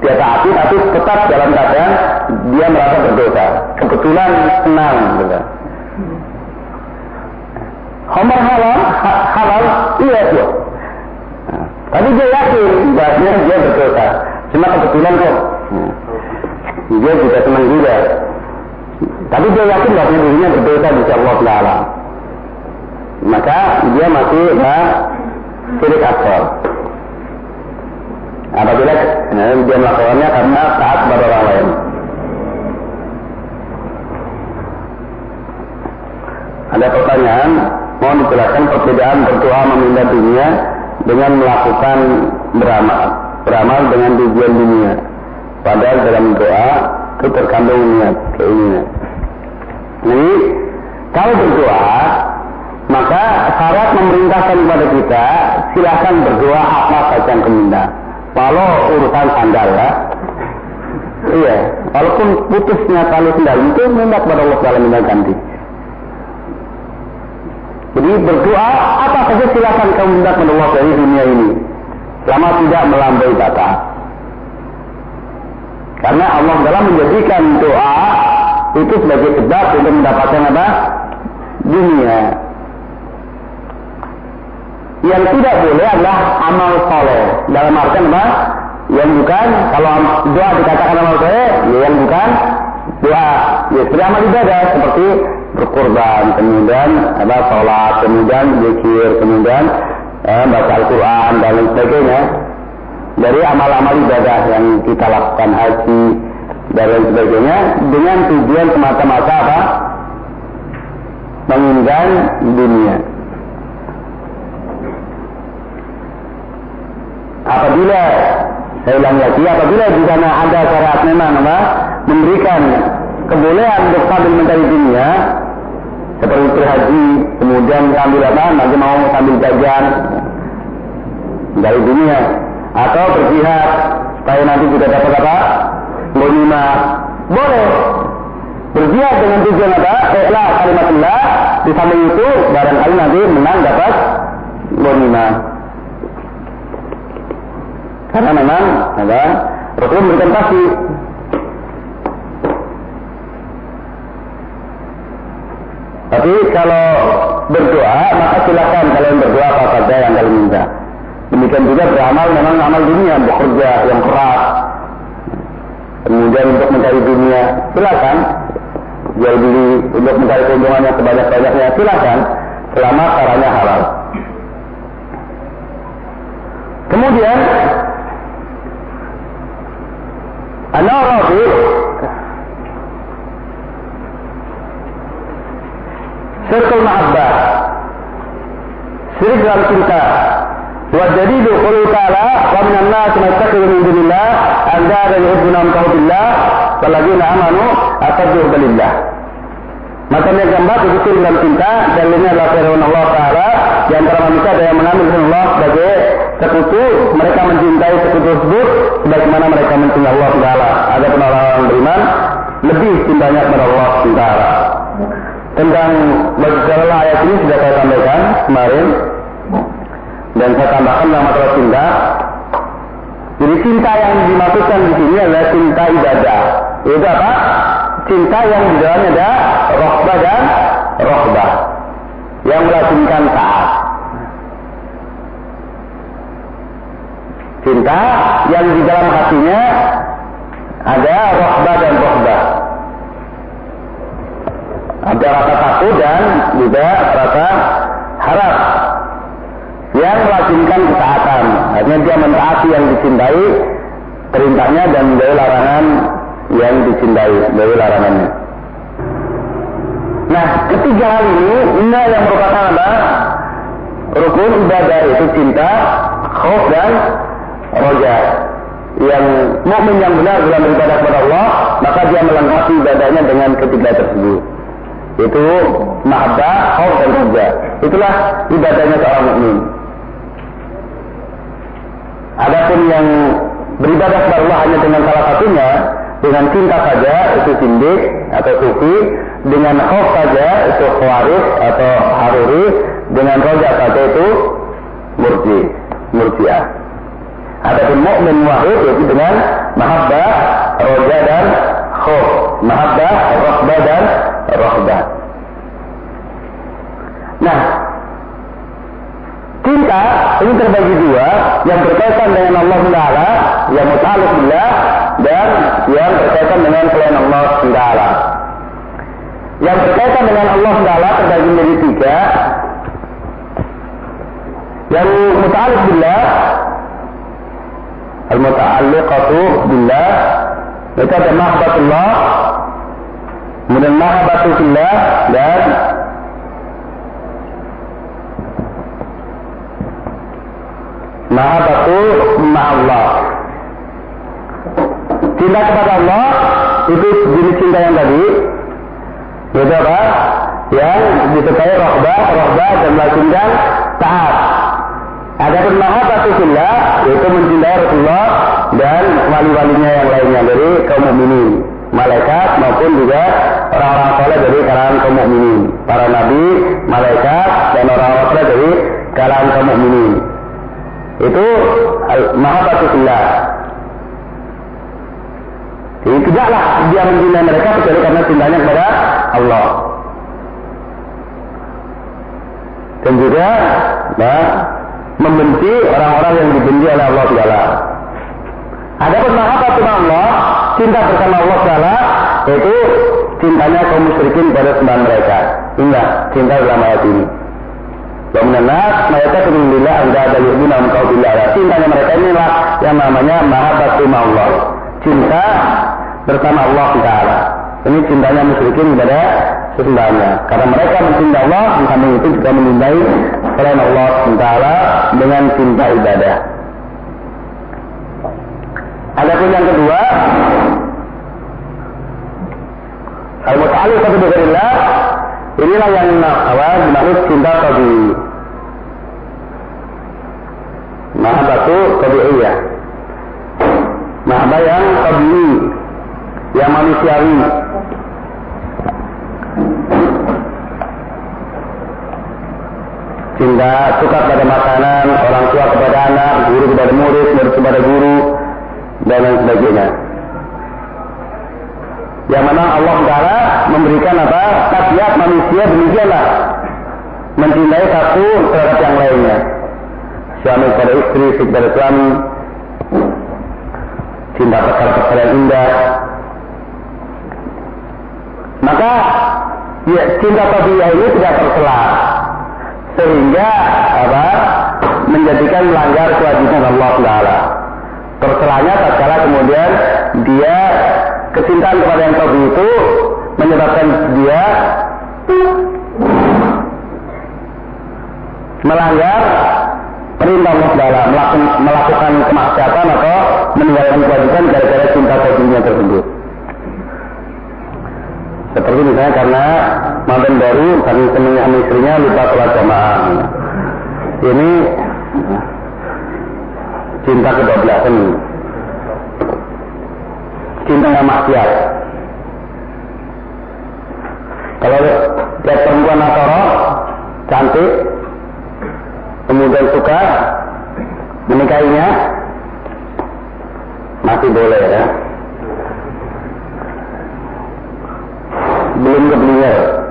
Dia taati tapi tetap dalam keadaan dia merasa berdosa. Kebetulan senang gitu. Homer halal, halal, iya iya. Nah, tapi dia yakin bahasanya dia berdosa. Cuma kebetulan kok. Nah, dia juga senang juga. Tapi dia yakin bahwa dirinya berdosa di Allah Taala. Maka dia masih ya, syirik akbar. Apabila nah, dia melakukannya karena taat pada orang lain. Ada pertanyaan, mohon dijelaskan perbedaan berdoa meminta dunia dengan melakukan beramal, beramal dengan tujuan dunia. Padahal dalam doa itu terkandung niat, keinginan. Jadi kalau berdoa maka syarat memerintahkan kepada kita, silahkan berdoa apa saja yang keminta. Walau urusan sandal ya. Iya, walaupun putusnya tali sandal itu minta kepada Allah Taala minta ganti. Jadi berdoa apa saja silahkan kamu minta kepada Allah dari dunia ini. Selama tidak melampaui batas. Karena Allah telah menjadikan doa itu sebagai sebab untuk mendapatkan apa? Dunia. Yang tidak boleh adalah amal soleh. Dalam artian apa? Yang bukan, kalau doa dikatakan amal soleh, ya yang bukan doa. Ya seperti amal ibadah, seperti berkorban, kemudian apa sholat, kemudian zikir, kemudian eh, baca Al-Quran dan lain sebagainya. Dari amal-amal ibadah yang kita lakukan haji dan lain sebagainya dengan tujuan semata-mata apa? Menginginkan dunia. Apabila saya ulang lagi apabila di sana ada syarat memang apa memberikan kebolehan untuk sambil mencari dunia seperti berhaji kemudian sambil apa nanti mau sambil jajan dari dunia atau berjihad supaya nanti juga dapat apa lima boleh. Berjihad dengan tujuan apa? Ikhlas kalimatullah di samping itu barangkali nanti menang dapat lima karena memang apa? Rasul memberikan pasti. Tapi kalau berdoa, maka silakan kalian berdoa apa saja yang kalian minta. Demikian juga beramal memang amal dunia, bekerja yang keras. Kemudian untuk mencari dunia, silakan. Jual beli untuk mencari keuntungannya sebanyak-banyaknya, silakan. Selama caranya halal. Kemudian النوع الرابع شرك المحبة شرك dalam cinta والدليل قوله تعالى ومن الناس من يتخذ من دون الله أندادا يحبونهم كحب الله والذين آمنوا أشد حبا لله Makanya gambar begitu dalam cinta dalilnya adalah firman Allah Taala di antara manusia ada yang mengambil Allah sebagai sekutu. Mereka mencintai sekutu tersebut sebagaimana mereka mencintai Allah Taala. Ada orang beriman lebih cintanya kepada Allah Taala. Tentang masalah ayat ini sudah saya sampaikan kemarin. Dan saya tambahkan dalam masalah cinta. Jadi cinta yang dimaksudkan di sini adalah cinta ibadah. Itu apa? Cinta yang di dalamnya ada rohbah dan rohbah. Yang melazimkan taat. Cinta yang di dalam hatinya ada rohbah dan rohbah. Ada rasa takut dan juga rasa harap yang melazimkan ketaatan. Artinya dia mentaati yang dicintai perintahnya dan menjauhi larangan yang dicintai, menjauhi larangannya. Nah, ketiga hal ini, ini yang merupakan apa? Rukun ibadah itu cinta, khauf dan roja. Yang mukmin yang benar dalam beribadah kepada Allah, maka dia melengkapi ibadahnya dengan ketiga tersebut. Itu mahabbah, khauf dan roja. Itulah ibadahnya seorang mukmin. Adapun yang beribadah kepada Allah hanya dengan salah satunya, dengan cinta saja itu sindik atau sufi, dengan khauf saja itu khawarij atau haruri, dengan roja saja itu murji, murjiah. Adapun mukmin wahid yaitu dengan mahabbah, roja dan khauf, mahabbah, rahbah dan rahbah. Nah, cinta ini terbagi dua, yang berkaitan dengan Allah Taala, yang muta'alliq billah dan yang berkaitan dengan selain Allah Taala. Yang berkaitan dengan Allah Taala terbagi menjadi tiga. Yang muta'alliq billah Al-muta'alliqatu billah. Itu ada mahabbatullah kemudian mahabbatu billah dan mahabbatu ma'allah. Cinta kepada Allah itu jenis cinta yang tadi. Itu apa? Yang disukai rohbah rohbah dan melazimkan taat. Adapun mahabbatu fillah yaitu mencintai Rasulullah dan wali-walinya yang lainnya dari kaum mukminin, malaikat maupun juga orang-orang soleh dari kalangan kaum mukminin, para nabi, malaikat dan orang-orang soleh dari kalangan kaum mukminin. Itu mahabbatu fillah. Jadi tidaklah dia mencintai mereka kecuali karena cintanya kepada Allah. Dan juga nah, membenci orang-orang yang dibenci oleh Allah Taala. Adapun mahabbatu Allah, cinta bersama Allah Taala yaitu cintanya kaum musyrikin pada sembahan mereka. Ingat, cinta dalam ayat ini. Wa minan mereka billah anda ada yu'minu engkau billah. Cintanya mereka inilah yang namanya mahabbatu Allah. Cinta bersama Allah Taala. Ini cintanya musyrikin kepada sesembahannya. Karena mereka mencintai Allah, kami itu juga mencintai selain Allah Taala dengan cinta ibadah. Adapun yang kedua, al-muta'alliq bi inilah yang awal dimaksud cinta tabi. Mahabbatu tabi'iyah. Mahabbah yang tabi'i, yang manusiawi. Cinta suka pada makanan, orang tua kepada anak, guru kepada murid, murid kepada guru, dan lain sebagainya. Yang mana Allah Taala memberikan apa? Tabiat manusia demikianlah mencintai satu terhadap yang lainnya. Suami kepada istri, istri kepada suami, cinta perkara-perkara yang indah. Maka ya, cinta tabiat ini tidak tercela sehingga apa menjadikan melanggar kewajiban Allah Taala. Tercelanya tatkala kemudian dia kecintaan kepada yang tabi itu menyebabkan dia melanggar perintah Allah Taala melakukan, kemaksiatan atau meninggalkan kewajiban gara-gara cinta tabinya tersebut. Seperti misalnya karena mantan baru kami senangnya istrinya lupa sholat jamaah. Ini cinta kedoblasan. Cinta yang maksiat. Kalau lihat perempuan Nasoro cantik, kemudian suka menikahinya, masih boleh ya. belum keblinger.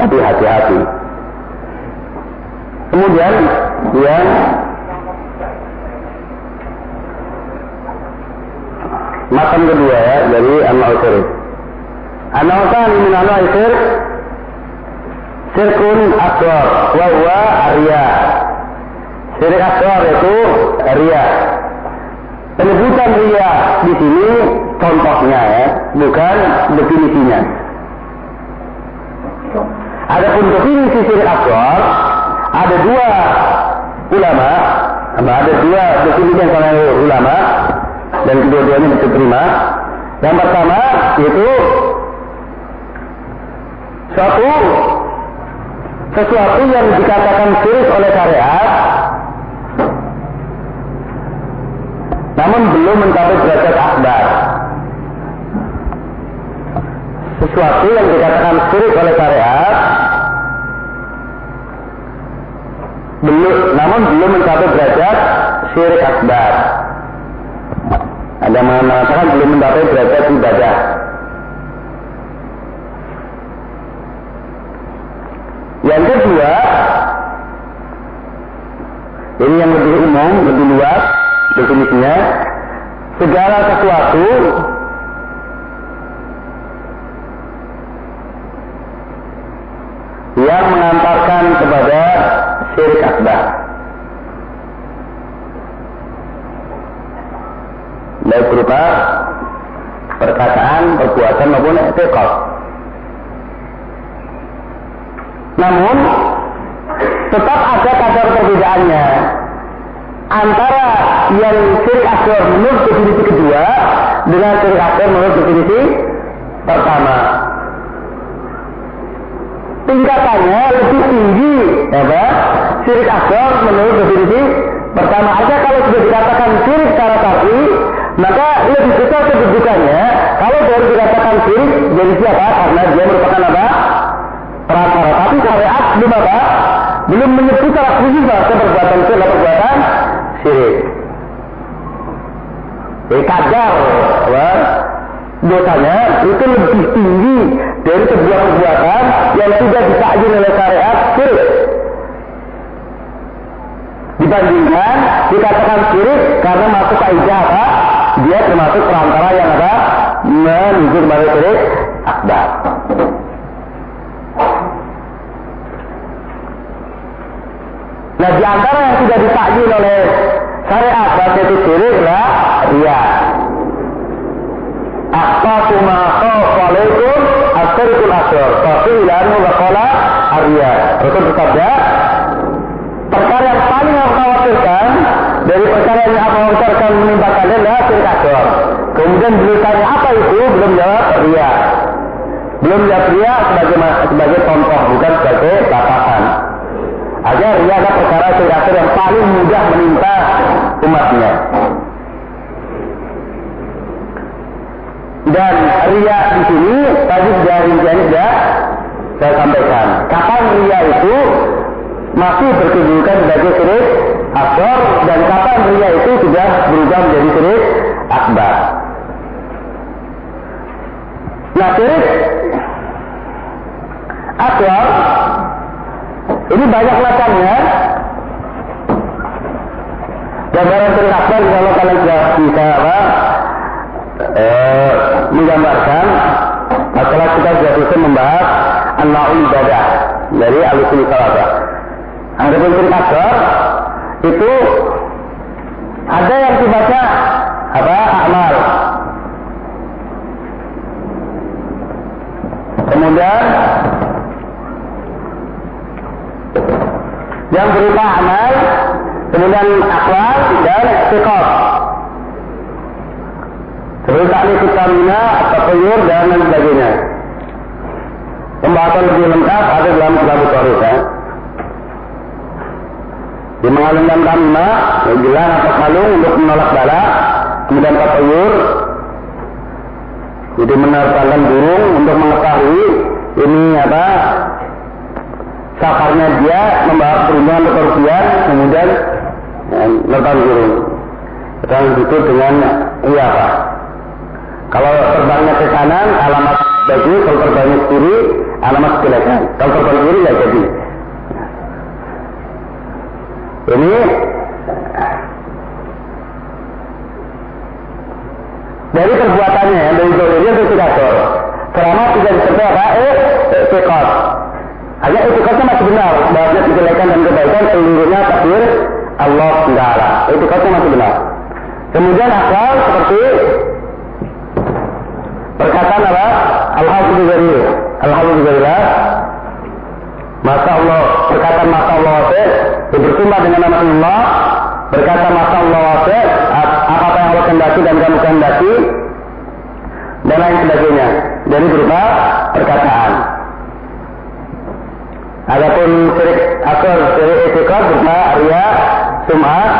Tapi hati-hati. Kemudian dia makan kedua ya dari amal syirik. Amal kan min amal syirik Sirkun aswar wa arya. Syirik aswar itu arya. Penyebutan ria di sini contohnya ya, bukan definisinya. Adapun definisi syirik akbar ada dua ulama, ada dua definisi yang sangat ulama dan kedua-duanya diterima. Yang pertama yaitu suatu sesuatu yang dikatakan syirik oleh syariat namun belum mencapai derajat akbar. Sesuatu yang dikatakan syirik oleh syariat, belum, namun belum mencapai derajat syirik akbar. Ada yang mengatakan belum mencapai derajat ibadah. Yang kedua, ini yang lebih umum, lebih luas, definisinya segala sesuatu yang mengantarkan kepada syirik akbar. Baik berupa perkataan, perbuatan maupun etikot. Namun tetap ada kadar perbedaannya antara yang syirik akbar menurut definisi kedua dengan syirik akbar menurut definisi pertama. Tingkatannya lebih tinggi apa? Syirik akbar menurut definisi pertama aja kalau sudah dikatakan syirik secara syar'i, maka lebih besar kedudukannya kalau baru dikatakan syirik jadi siapa? Karena dia merupakan apa? Perantara. Tapi syariat belum apa? Belum menyebut secara khusus bahwa perbuatan itu adalah perbuatan syirik. Apa? dosanya itu lebih tinggi dari sebuah perbuatan yang tidak ditakjil oleh syariat syirik. Dibandingkan dikatakan syirik karena masuk kaidah apa? Dia termasuk perantara yang apa? Menuju kepada syirik akbar. Nah di antara yang tidak ditakjil oleh syariat bahasa itu syirik adalah ria. Akhtafu ma alaikum asyirikul asyur. Tapi ilanu wa qala arya. Rasul bersabda, perkara yang paling aku khawatirkan dari perkara yang aku khawatirkan menimpa kalian adalah syirik asyur. Kemudian beliau tanya apa itu? Belum jawab ria. Belum jawab ria sebagai sebagai contoh, bukan sebagai batasan. Agar ria adalah perkara syirik asyur yang paling mudah menimpa umatnya. Dan ria di sini tadi sudah rinciannya sudah saya sampaikan. Kapan ria itu masih berkedudukan sebagai syirik akbar dan kapan ria itu sudah berubah menjadi syirik akbar. Nah syirik akbar ini banyak macamnya. Gambaran syirik akbar kalau kalian sudah bisa apa, eh, menggambarkan masalah kita sudah selesai membahas an-na'u ibadah dari al-usul salata. Adapun syirik akbar itu ada yang sifatnya apa? amal. Kemudian yang berupa amal, kemudian akhlak dan sikap. Seperti taklik vitamina, atau dan lain sebagainya. Pembahasan lebih lengkap ada dalam kitab Bukhari ya. Di mengalungkan tamina, gelang atau kalung untuk menolak bala, kemudian tatayur, jadi menerbangkan burung untuk mengetahui ini apa safarnya dia membawa peruntungan atau kerugian, kemudian ya, burung. Dan itu dengan iya apa? Kalau terbangnya ke kanan, alamat bagus. Kalau terbangnya ke kiri, alamat kejelekan. Kalau terbang kiri, ya jadi. Ini dari perbuatannya, dari zolirnya itu tidak sor. Selama tidak disertai apa? Eh, etikot. Hanya etikotnya masih benar. Bahwa kejelekan dan kebaikan seluruhnya takdir Allah Taala. Etikotnya masih benar. Kemudian akal seperti Perkataan apa? Alhamdulillah. Alhamdulillah. Masa Allah, perkataan masa Allah wasir, bersumpah dengan nama Allah, berkata masa Allah wasir, apa yang Allah kendaki dan kamu kendaki, dan lain sebagainya. Jadi berupa perkataan. Adapun syirik akar, syirik etikot berupa Arya, Sum'at,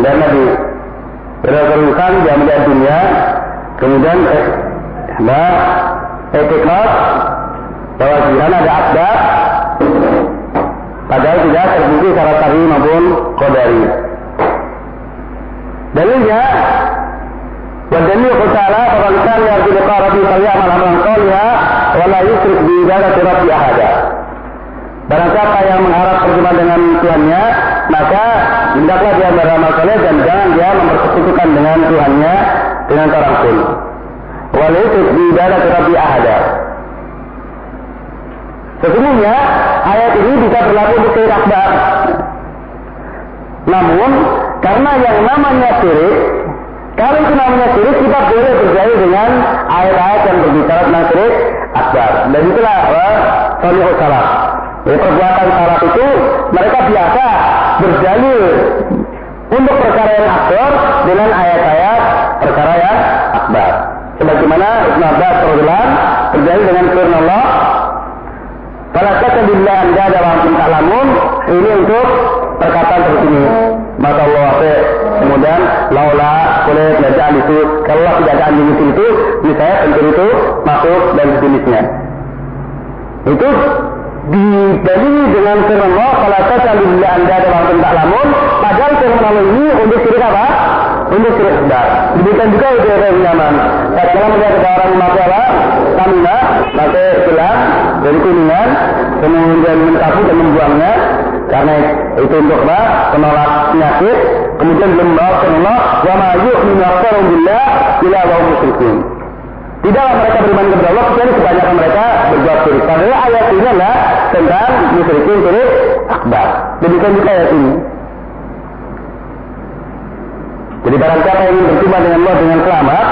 dan Nabi. Berdasarkan jamiah dunia, Kemudian nah, etikot bahwa di sana ada asbab padahal tidak terbukti secara tari maupun kodari. Dalilnya والدليل قال تعالى فمن كان يرجو لقاء ربه فليعمل عملا صالحا ولا يشرك بعبادة ربه أحدا Barang siapa yang mengharap berjumpa dengan Tuhannya, maka hendaklah dia beramal soleh dan jangan dia mempersekutukan dengan Tuhannya dengan seorang pun. Walau di dalam terapi ahada. Sesungguhnya ayat ini bisa berlaku untuk syirik akbar. Namun karena yang namanya syirik, kalau itu namanya syirik kita boleh berjaya dengan ayat-ayat yang berbicara tentang syirik akbar. Dan itulah uh, salah. Jadi perbuatan salah itu mereka biasa berjalur untuk perkara yang akbar dengan ayat-ayat perkara yang akbar. Sebagaimana Ibn Abbas radhiyallahu terjadi dengan firman Allah, "Fala tattabi'u anda dalam antum ini untuk perkataan seperti ini. Maka Allah kemudian laula boleh belajar itu kalau tidak ada itu misalnya pencuri itu masuk dan sejenisnya. Itu dibeli dengan firman Allah kalau tajal bila anda dalam tentang lamun padahal firman Allah ini untuk syirik apa? Untuk syirik sedar. Demikian juga itu yang nyaman. Kalau melihat ada orang mati apa? Kamina, maka gelas dari kuningan, kemudian mencapu dan membuangnya karena itu untuk apa? Penolak penyakit. Kemudian membawa Allah wa ma yu'minu aktsaruhum billah illa wa musyrikin. Tidaklah mereka beriman kepada Allah kecuali kebanyakan mereka berbuat syirik. Padahal ayat ini adalah tentang musyrikin syirik akbar. Demikian juga ayat ini. Jadi barang siapa yang ingin berjumpa dengan Allah dengan selamat,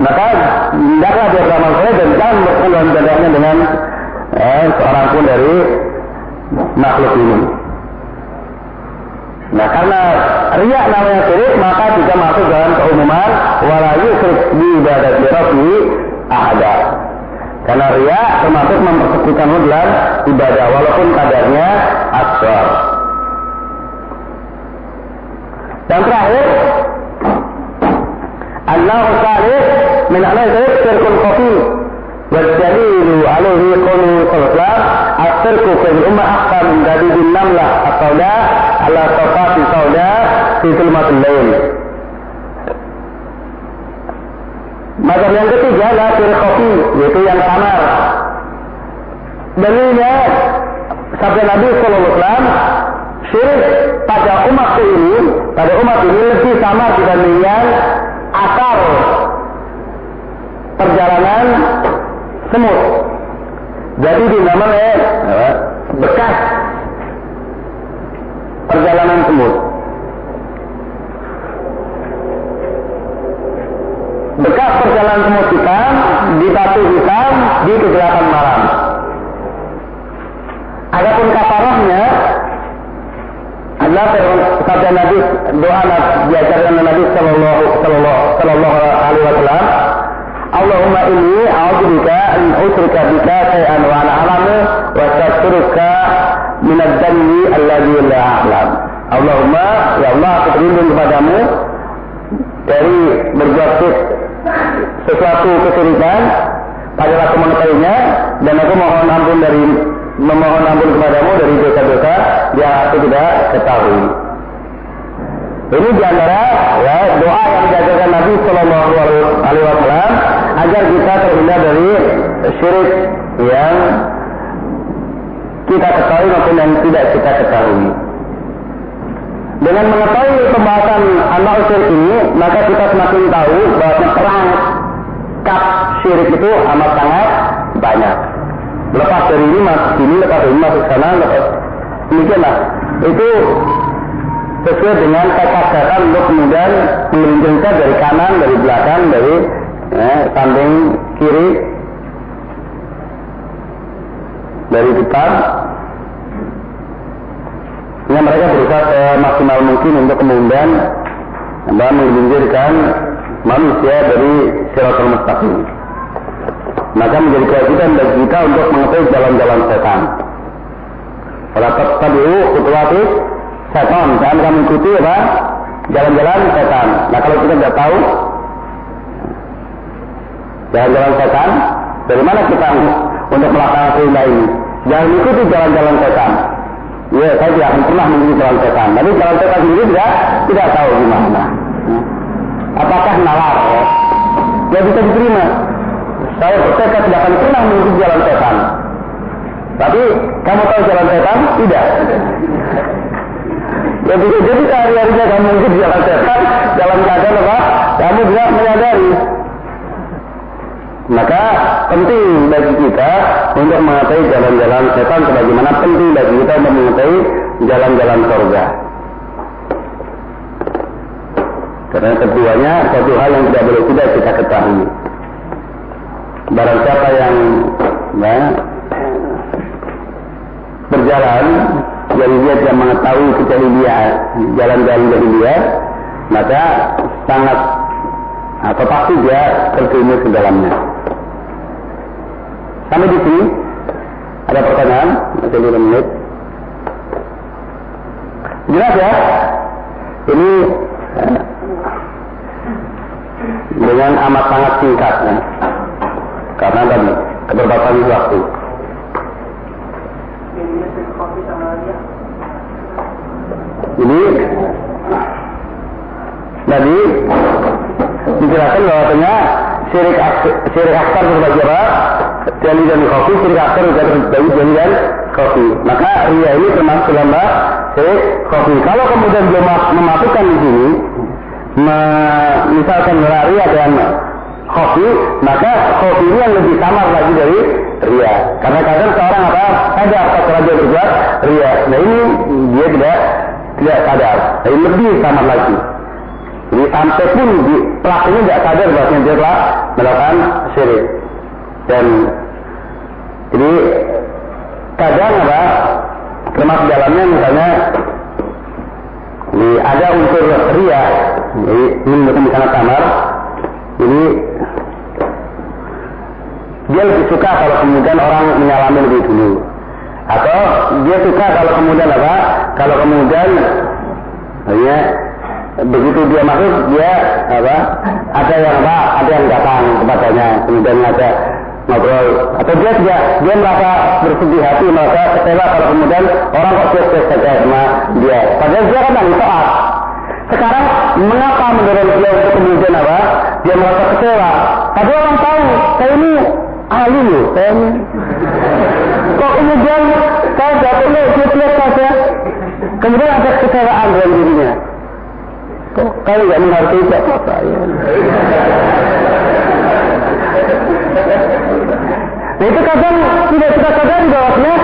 maka hendaklah dia beramal soleh dan jangan berkenan dalam dengan eh, seorang pun dari makhluk ini. Nah karena riak namanya syirik maka juga masuk dalam keumuman wala yusrik bi ibadati rabbi ahada. Karena riak termasuk mempersekutukan dalam ibadah walaupun kadarnya asghar. Dan terakhir Allah salih min anai syirkun khafi والدليل عليه قوله صلى الله عليه وسلم الشرك في الأمة أخفى من دليل النملة السوداء على صفات سوداء في ظلمة الليل Mazhab yang ketiga adalah kopi, yaitu yang samar. Dalilnya sabda Nabi Sallallahu Alaihi Wasallam syirik pada umat ini, pada umat ini lebih samar dibandingkan akar perjalanan semut. Jadi dinamakan bekas perjalanan semut. Bekas perjalanan semut hitam di batu hitam di kegelapan malam. Adapun kafarahnya adalah sabda Nabi doa diajarkan Nabi Sallallahu Sallallahu Sallallahu Alaihi Wasallam Allahumma inni a'udzubika an usrika bika shay'an wa ana a'lamu wa astaghfiruka min ad-dhanbi alladhi la a'lam. Allahumma ya Allah aku berlindung kepadamu dari berbuat sesuatu kesyirikan pada aku mengetahuinya dan aku mohon ampun dari memohon ampun kepadamu dari dosa-dosa yang aku tidak ketahui. Ini di antara ya, doa yang diajarkan Nabi Shallallahu Alaihi Wasallam agar kita terhindar dari syirik yang kita ketahui maupun yang tidak kita ketahui. Dengan mengetahui pembahasan anak syirik ini, maka kita semakin tahu bahwa perang kap syirik itu amat sangat banyak. Lepas dari ini masuk sini, lepas dari ini masuk sana, lepas demikianlah. Itu sesuai dengan kata-kata untuk kemudian melindungi dari kanan, dari belakang, dari ya, samping kiri, dari depan. Ya, mereka berusaha maksimal mungkin untuk kemudian menyingkirkan manusia dari siratul mustaqim. Maka menjadi kewajiban bagi kita untuk mengetahui jalan-jalan setan. Kalau tetap dulu kutuati setan, jangan kamu ikuti apa? Jalan-jalan setan. Nah kalau kita tidak tahu jalan-jalan setan, dari mana kita untuk melakukan perintah ini? Jangan ikuti jalan-jalan setan. Ya, saya tidak pernah mengikuti jalan setan. Tapi jalan setan sendiri tidak tidak tahu gimana. Apakah nalar? Ya bisa diterima. Saya bertekad tidak akan pernah mengikuti jalan setan. Tapi kamu tahu jalan setan? Tidak. Ya bisa jadi sehari-harinya kamu mengikuti jalan setan, jalan keadaan apa? Kamu tidak menyadari. Maka penting bagi kita untuk mengetahui jalan-jalan setan sebagaimana penting bagi kita untuk mengetahui jalan-jalan surga. Karena keduanya satu hal yang tidak boleh tidak kita ketahui. Barang siapa yang ya, berjalan dia tidak mengetahui kecuali dia jalan-jalan dia maka sangat atau pasti dia terjerumus ke dalamnya. Sampai di sini ada pertanyaan masih lima menit. Jelas ya? Ini eh, dengan amat sangat singkat ya. Karena tadi keterbatasan waktu. Ini tadi dijelaskan bahwasanya syirik syirik akbar berbagi apa? Jali dan kopi, syirik akbar berbagi jali dan kopi. Maka ria ini termasuk dalam syirik kopi. Kalau kemudian dia memasukkan di sini, misalkan ria dan kopi, maka kopi ini yang lebih samar lagi dari ria. Karena kadang seorang apa? Ada apa saja berbuat ria. Nah ini dia tidak tidak sadar. Jadi lebih samar lagi. Jadi sampai pun di, pelakunya tidak sadar bahwa dia telah melakukan syirik. Dan jadi kadang apa termasuk dalamnya misalnya ini ada unsur ria, ini bukan sangat kamar. Ini dia lebih suka kalau kemudian orang menyalami lebih dulu. Atau dia suka kalau kemudian apa? Kalau kemudian ya begitu dia masuk dia apa ada yang apa ada yang datang kepadanya kemudian ada ngobrol atau dia juga dia merasa bersedih hati merasa kecewa kalau kemudian orang kok cuek saja sama dia padahal dia kan ahli sekarang mengapa mendorong dia untuk kemudian apa? Dia merasa kecewa. Tapi orang tahu saya ini ahli loh saya ini kok kemudian saya jatuhnya cuek saja kemudian ada kecewaan dalam dirinya. Kok kau nggak mengerti siapa saya? Nah itu kadang tidak kita sadari bahwasanya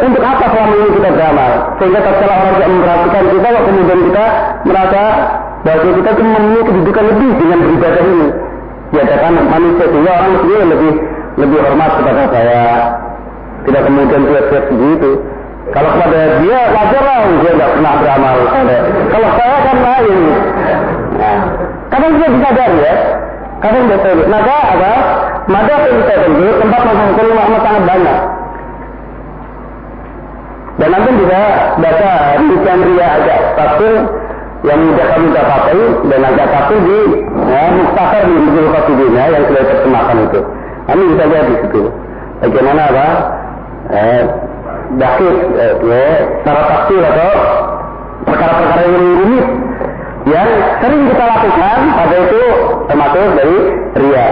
untuk apa selama ini kita beramal sehingga tatkala orang tidak memperhatikan kita kok kemudian kita merasa bahwa kita itu memiliki kedudukan lebih dengan beribadah ini diadakan manusia sehingga orang mestinya lebih lebih hormat kepada saya tidak kemudian cuek-cuek begitu kalau kepada dia wajar lah dia tidak pernah beramal. Kalau saya kan lain. Nah, kadang dia disadari ya. Kadang dia sadar. Maka apa? Maka kita tentu tempat menghafal Muhammad sangat banyak. Dan nanti bisa baca rincian ria agak satu yang mudah kami dapati dan agak satu di ya, di Bujul Qasidina yang sudah terjemahkan itu. Kami bisa lihat di situ. Bagaimana apa? Eh, eh, ya, secara tafsir atau perkara-perkara yang rumit yang sering kita lakukan pada itu termasuk dari ria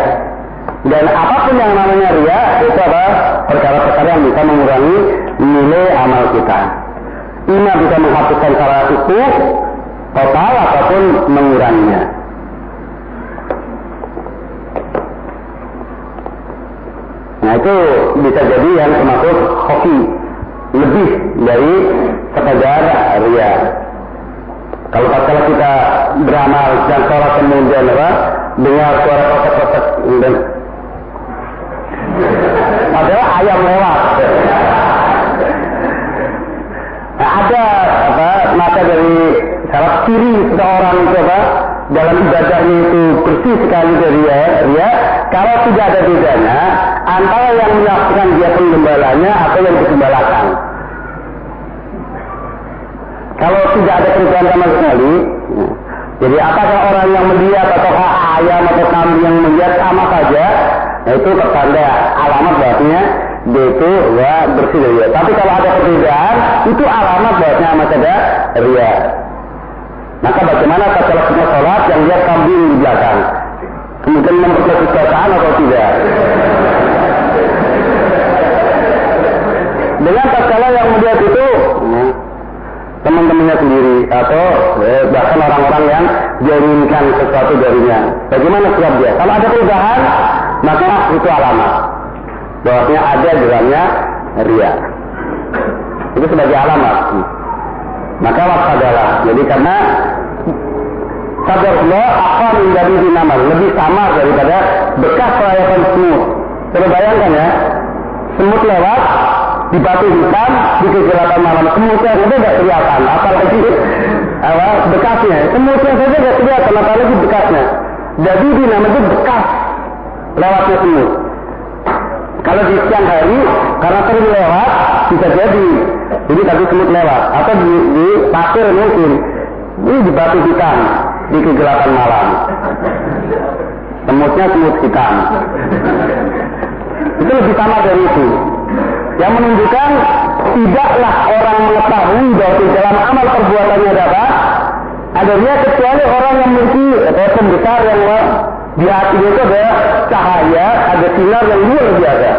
dan apa pun yang namanya ria itu adalah perkara-perkara yang bisa mengurangi nilai amal kita. Ima bisa menghapuskan secara itu total ataupun menguranginya. Nah itu bisa jadi yang termasuk hoki lebih dari sekedar ria. Kalau kalau kita beramal dan sholat kemudian apa? Dengar suara kotak-kotak adalah ayam lewat. Nah, ada apa maka dari syarat ciri seseorang itu apa dalam ibadahnya itu bersih sekali dari ria, ria kalau tidak ada bedanya antara yang menyaksikan dia penggembalanya atau yang digembalakan. Kalau tidak ada perubahan sama sekali, jadi apakah orang yang melihat atau ayam atau kambing yang melihat sama saja, itu pertanda alamat bahasanya dia itu ya bersih dari ria. Tapi kalau ada perbedaan, itu alamat bahasanya sama saja ria. Maka bagaimana kalau kita sholat yang lihat kambing di belakang? Kemudian memperkuat kekuasaan atau tidak? Dengan tatkala yang melihat itu teman-temannya sendiri atau eh, bahkan orang-orang yang diinginkan sesuatu darinya. Bagaimana sikap dia? Kalau ada perubahan, maka itu alamat. Bahwasanya ada dalamnya ria. Itu sebagai alamat. Maka waspadalah. Jadi karena Allah akan menjadi dinamar lebih samar daripada bekas perayaan semut. Coba bayangkan ya, semut lewat di batu hitam di kegelapan malam. Semutnya saja tidak kelihatan. Apalagi apa? Bekasnya. Semutnya saja tidak kelihatan apalagi bekasnya. Jadi dinamanya bekas lewatnya semut Kalau di siang hari, karena sering lewat, bisa jadi. Jadi tadi semut lewat. Atau di, di pasir mungkin. Ini di batu hitam, di kegelapan malam. Semutnya semut hitam. Itu lebih sama dari itu. Yang menunjukkan tidaklah orang mengetahui bahwa dalam amal perbuatannya ada apa? Adanya kecuali orang yang memiliki atau besar yang di hatinya itu ada cahaya, ada sinar yang luar biasa.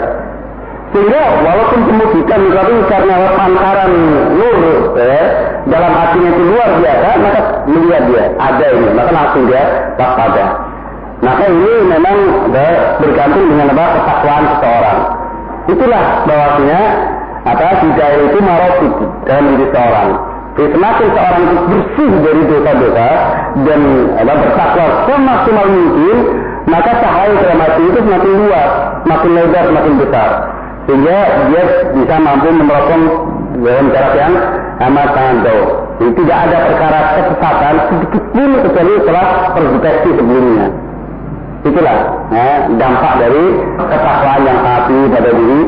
Sehingga walaupun kemudian tapi karena pantaran nur ya, dalam hatinya itu luar biasa, maka melihat dia ada ini, maka langsung dia waspada. Maka ini memang bergantung dengan apa ketakwaan seseorang. Itulah bahwasanya apa hidayah itu marofit dalam diri seorang. Jadi semakin seorang itu bersih dari dosa-dosa dan apa, bertakwa semaksimal mungkin, maka cahaya hati itu semakin luas, semakin lebar, semakin besar. Sehingga dia bisa mampu menerapkan dalam jarak yang amat sangat jauh. Jadi tidak ada perkara kesesatan sedikit pun kecuali setelah terdeteksi sebelumnya. Itulah ya, dampak dari ketakwaan yang hati pada diri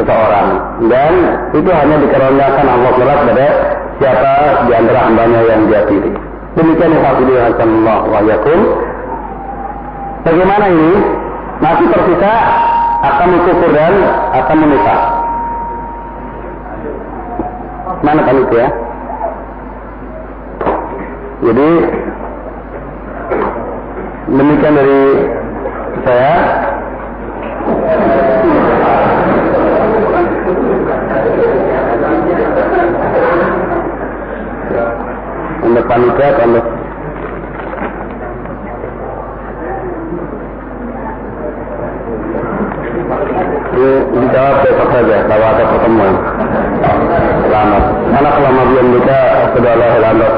seseorang. Dan itu hanya dikaruniakan Allah Taala kepada siapa di antara hambanya yang dia pilih. Demikian yang Allah wa yakum. Bagaimana ini? Masih tersisa akan kufur dan akan menikah. Mana itu ya? Jadi demikian dari saya. Untuk panitia, untuk dijawab besok saja kalau ada pertemuan. Selamat. Anak lama belum nikah, sudah Allah, Allah,